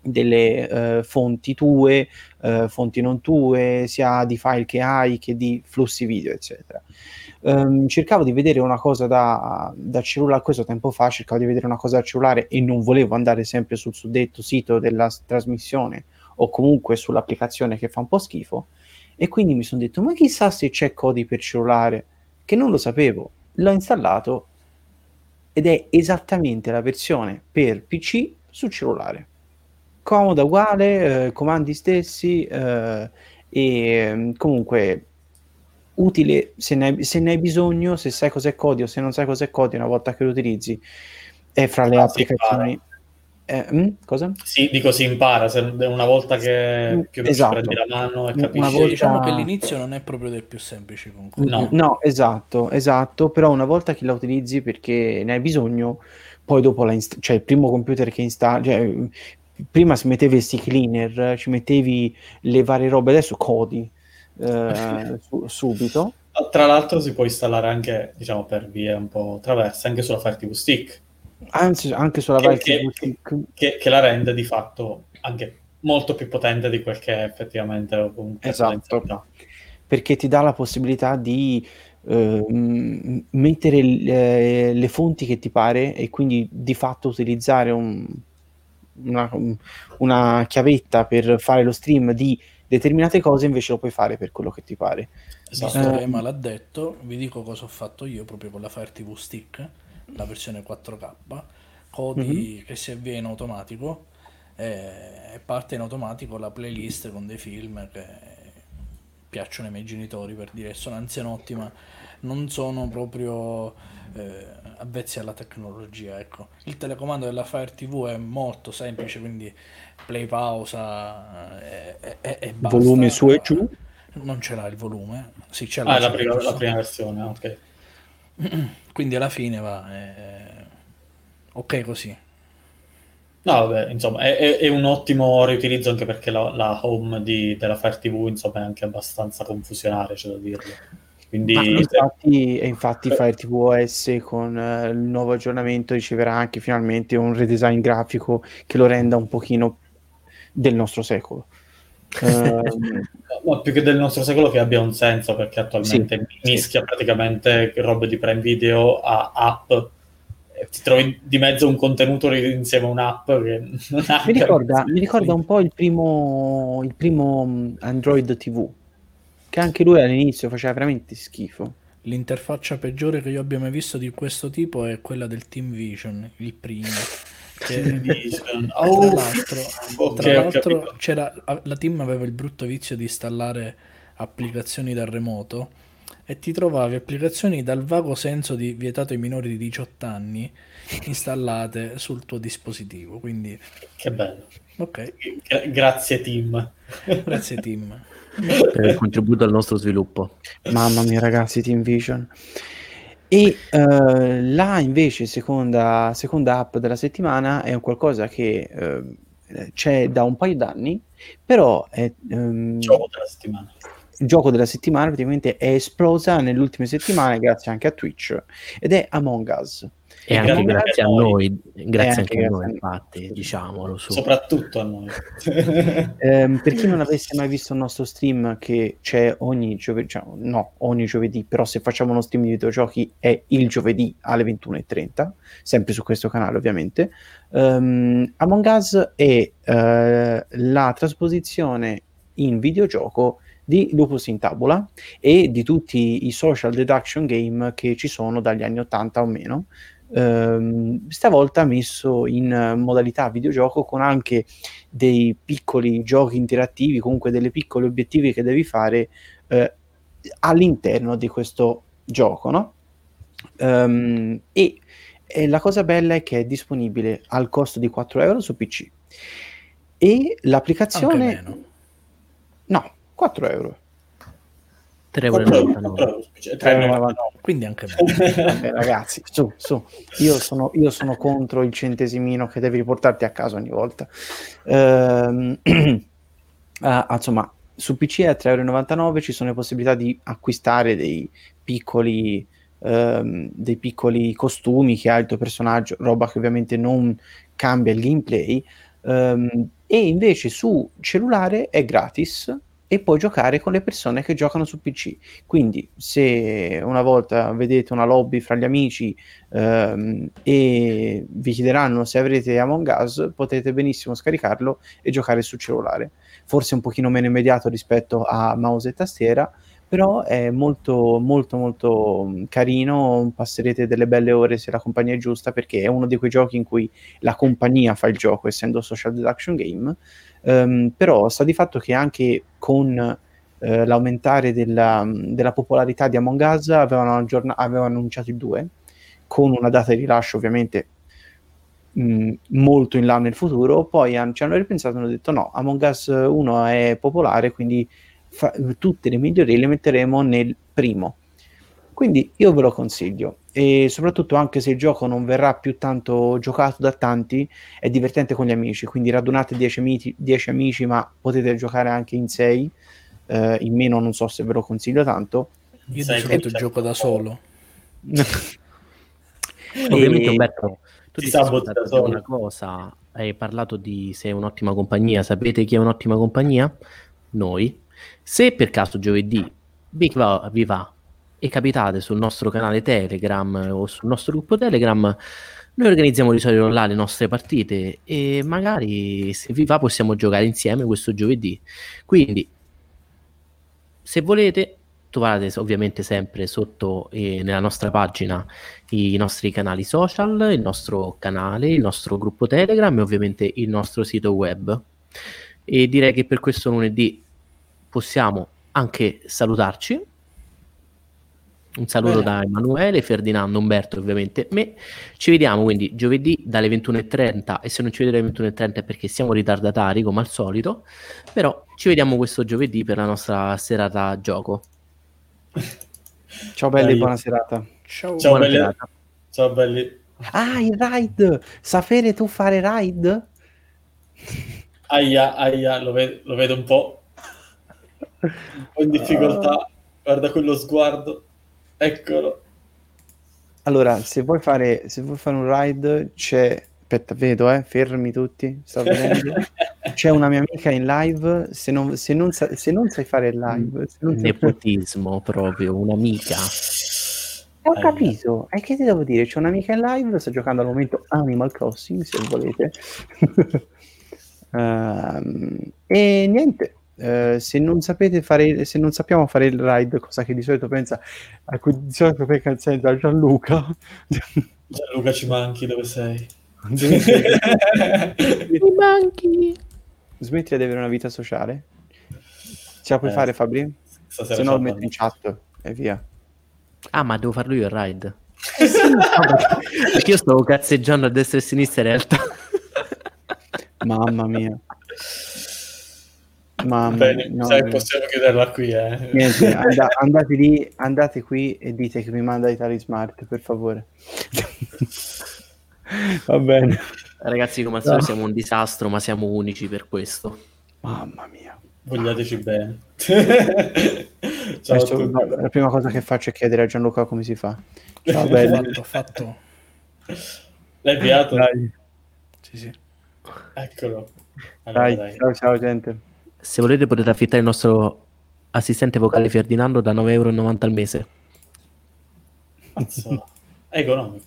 delle eh, fonti tue, eh, fonti non tue, sia di file che hai che di flussi video, eccetera. Ehm, cercavo di vedere una cosa da, da cellulare, questo tempo fa, cercavo di vedere una cosa da cellulare e non volevo andare sempre sul suddetto sito della trasmissione o comunque sull'applicazione che fa un po' schifo. E quindi mi sono detto ma chissà se c'è Kodi per cellulare? Che non lo sapevo. L'ho installato ed è esattamente la versione per PC su cellulare. Comoda uguale eh, comandi stessi eh, e mm, comunque utile se ne, hai, se ne hai bisogno, se sai cos'è Kodi o se non sai cos'è Kodi una volta che lo utilizzi, è fra le Ah, applicazioni. Eh, mm, cosa? Sì, dico si impara, se una volta che più o meno Esatto. prendi la mano e Una capisci... volta- Diciamo che l'inizio non è proprio dei più semplici comunque. No. No, esatto, esatto, però una volta che la utilizzi perché ne hai bisogno, poi dopo la inst- cioè il primo computer che installi, cioè, prima si mettevi il stick cleaner, ci mettevi le varie robe, adesso codi eh, su- subito. Tra l'altro si può installare anche, diciamo, per vie un po' traverse, anche sulla Fire TV Stick, Anzi, anche sulla Fire che- TV Stick. che, che la rende di fatto anche molto più potente di quel che è effettivamente comunque Esatto. perché ti dà la possibilità di ehm, mettere le, le fonti che ti pare e quindi di fatto utilizzare un- una, una chiavetta per fare lo stream di determinate cose invece lo puoi fare per quello che ti pare. Esatto. Visto Eh. che Emma l'ha detto, vi dico cosa ho fatto io proprio con la Fire TV Stick, la versione 4K, codi che si avvia in automatico eh, e parte in automatico la playlist con dei film che piacciono ai miei genitori per dire sono anzianotti ma non sono proprio eh, avvezzi alla tecnologia ecco il telecomando della Fire TV è molto semplice quindi play pausa eh, e, e- e basta. Volume su e giù. non ce l'ha il volume sì ce l'ha, Ah, è la prima, la prima versione, ok. quindi alla fine va eh, ok così No, vabbè, insomma, è, è- è un ottimo riutilizzo anche perché la, la home di- della Fire TV, insomma, è anche abbastanza confusionaria, c'è da dirlo. Quindi, Ma se- infatti, e infatti Fire TV OS con eh, il nuovo aggiornamento riceverà anche finalmente un redesign grafico che lo renda un pochino del nostro secolo. Ehm, no, più che del nostro secolo che abbia un senso, perché attualmente Sì, mischia praticamente robe di Prime Video a app. e Ti trovi di mezzo un contenuto insieme a un'app che non ha mi, ricorda, mi ricorda un po' il primo, il primo mh, Android TV, che anche lui all'inizio faceva veramente schifo. l'interfaccia peggiore che io abbia mai visto di questo tipo è quella del Team Vision il primo Vision. tra Oh, l'altro, ok, tra l'altro c'era, la team aveva il brutto vizio di installare applicazioni da remoto e ti trovavi applicazioni dal vago senso di vietato ai minori di 18 anni installate sul tuo dispositivo. Quindi, Che bello. ok, Gra- grazie, team. grazie team. per il contributo al nostro sviluppo. Mamma mia, ragazzi, Team Vision. E eh, là invece, seconda, seconda app della settimana, è un qualcosa che eh, c'è da un paio d'anni, però è, ehm, Gioco della settimana. il gioco della settimana praticamente è esplosa nelle ultime settimane grazie anche a Twitch ed è Among Us. E anche grazie grazie a noi. noi, grazie anche anche a noi, infatti, diciamolo su. Soprattutto a noi. Ehm, per chi non avesse mai visto il nostro stream che c'è ogni giovedì, cioè, no, ogni giovedì, però se facciamo uno stream di videogiochi è il giovedì alle 21.30, sempre su questo canale ovviamente. Ehm, Among Us è eh, la trasposizione in videogioco di Lupus in Tabula e di tutti i social deduction game che ci sono dagli anni 80 o meno. Ehm, stavolta messo in modalità videogioco con anche dei piccoli giochi interattivi, comunque delle piccoli obiettivi che devi fare eh, all'interno di questo gioco, no? Ehm, e, e la cosa bella è che è disponibile al costo di 4 euro su PC e l'applicazione no 4 euro 3,99 Cioè, 3,99. Quindi anche meno. Vabbè, ragazzi su su. Io sono, io sono contro il centesimino che devi riportarti a casa ogni volta. Ehm, ah, insomma su PC è a 3,99 euro ci sono le possibilità di acquistare dei piccoli ehm, dei piccoli costumi che ha il tuo personaggio roba che ovviamente non cambia il gameplay. Ehm, e invece su cellulare è gratis e puoi giocare con le persone che giocano su PC. Quindi, se una volta vedete una lobby fra gli amici ehm, e vi chiederanno se avrete Among Us, potete benissimo scaricarlo e giocare su cellulare. Forse un pochino meno immediato rispetto a mouse e tastiera, però è molto molto molto mm, carino, passerete delle belle ore se la compagnia è giusta perché è uno di quei giochi in cui la compagnia fa il gioco essendo social deduction game Ehm, però sta di fatto che anche con eh, l'aumentare della, della popolarità di Among Us avevano, aggiorna- avevano annunciato il 2 con una data di rilascio ovviamente mh, molto in là nel futuro, poi han- ci hanno ripensato e hanno detto no, Among Us 1 è popolare, quindi fa- tutte le migliori le metteremo nel primo. Quindi io ve lo consiglio e soprattutto anche se il gioco non verrà più tanto giocato da tanti, è divertente con gli amici, quindi radunate 10 amici, 10 amici ma potete giocare anche in 6, eh, in meno non so se ve lo consiglio tanto. Io Sai di solito gioco da solo. Ovviamente Umberto, tu Ti ti da solo. una cosa, hai parlato di sei un'ottima compagnia, sapete chi è un'ottima compagnia? Noi. Se per caso giovedì vi va, vi va e capitate sul nostro canale Telegram o sul nostro gruppo Telegram, noi organizziamo di solito là le nostre partite e magari se vi va possiamo giocare insieme questo giovedì. Quindi, se volete, trovate ovviamente sempre sotto eh, nella nostra pagina i nostri canali social, il nostro canale, il nostro gruppo Telegram e ovviamente il nostro sito web. E direi che per questo lunedì possiamo anche salutarci. Un saluto Bene. da Emanuele, Ferdinando, Umberto, ovviamente me. Ci vediamo quindi giovedì dalle 21.30 e se non ci vedete alle 21.30 è perché siamo ritardatari come al solito, però ci vediamo questo giovedì per la nostra serata a gioco. Ciao belli, Dai. buona serata. Ciao. Ciao Buona belli. serata. Ciao belli. Ah, il ride! Sapere tu fare ride? Aia, aia, lo, ve- lo vedo un po'. Un po' in difficoltà. Guarda quello sguardo. Eccolo. Allora, se vuoi fare, se vuoi fare un ride, c'è... Aspetta, vedo, eh, fermi tutti, sto vedendo. C'è una mia amica in live, se non, se non sa- se non sai fare il live, se non sai- Nepotismo proprio, un'amica. Ho Aia. capito, e che ti devo dire? C'è un'amica in live, sto giocando al momento Animal Crossing, se volete. Ehm, e niente, eh, se non sapete fare, se non sappiamo fare il ride, cosa che di solito pensa, a cui di solito pensa senza Gianluca, Gianluca ci manchi, dove sei? Mi manchi. smetti di avere una vita sociale. Ce la puoi Eh, fare, Fabri? Se no, lo metto in chat e via. Ah, ma devo farlo io il ride. Perché io stavo cazzeggiando a destra e a sinistra in realtà. Mamma mia. Mamma Bene, no, sai, no. possiamo chiuderla qui, eh. Niente, and- andate lì, andate qui e dite che mi manda i tali smart, per favore. Va bene. Ragazzi, come al solito siamo un disastro, ma siamo unici per questo. Mamma mia. Vogliateci bene. Ciao tutti. la la prima cosa che faccio è chiedere a Gianluca come si fa. Ciao, Ho belli. fatto, fatto. L'hai inviato? Dai, Sì, sì. Eccolo. Allora, dai, dai. ciao, ciao gente. Se volete potete affittare il nostro assistente vocale Ferdinando da 9,90 euro al mese. Mazzo. È economico.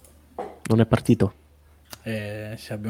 Non è partito. Eh, se abbiamo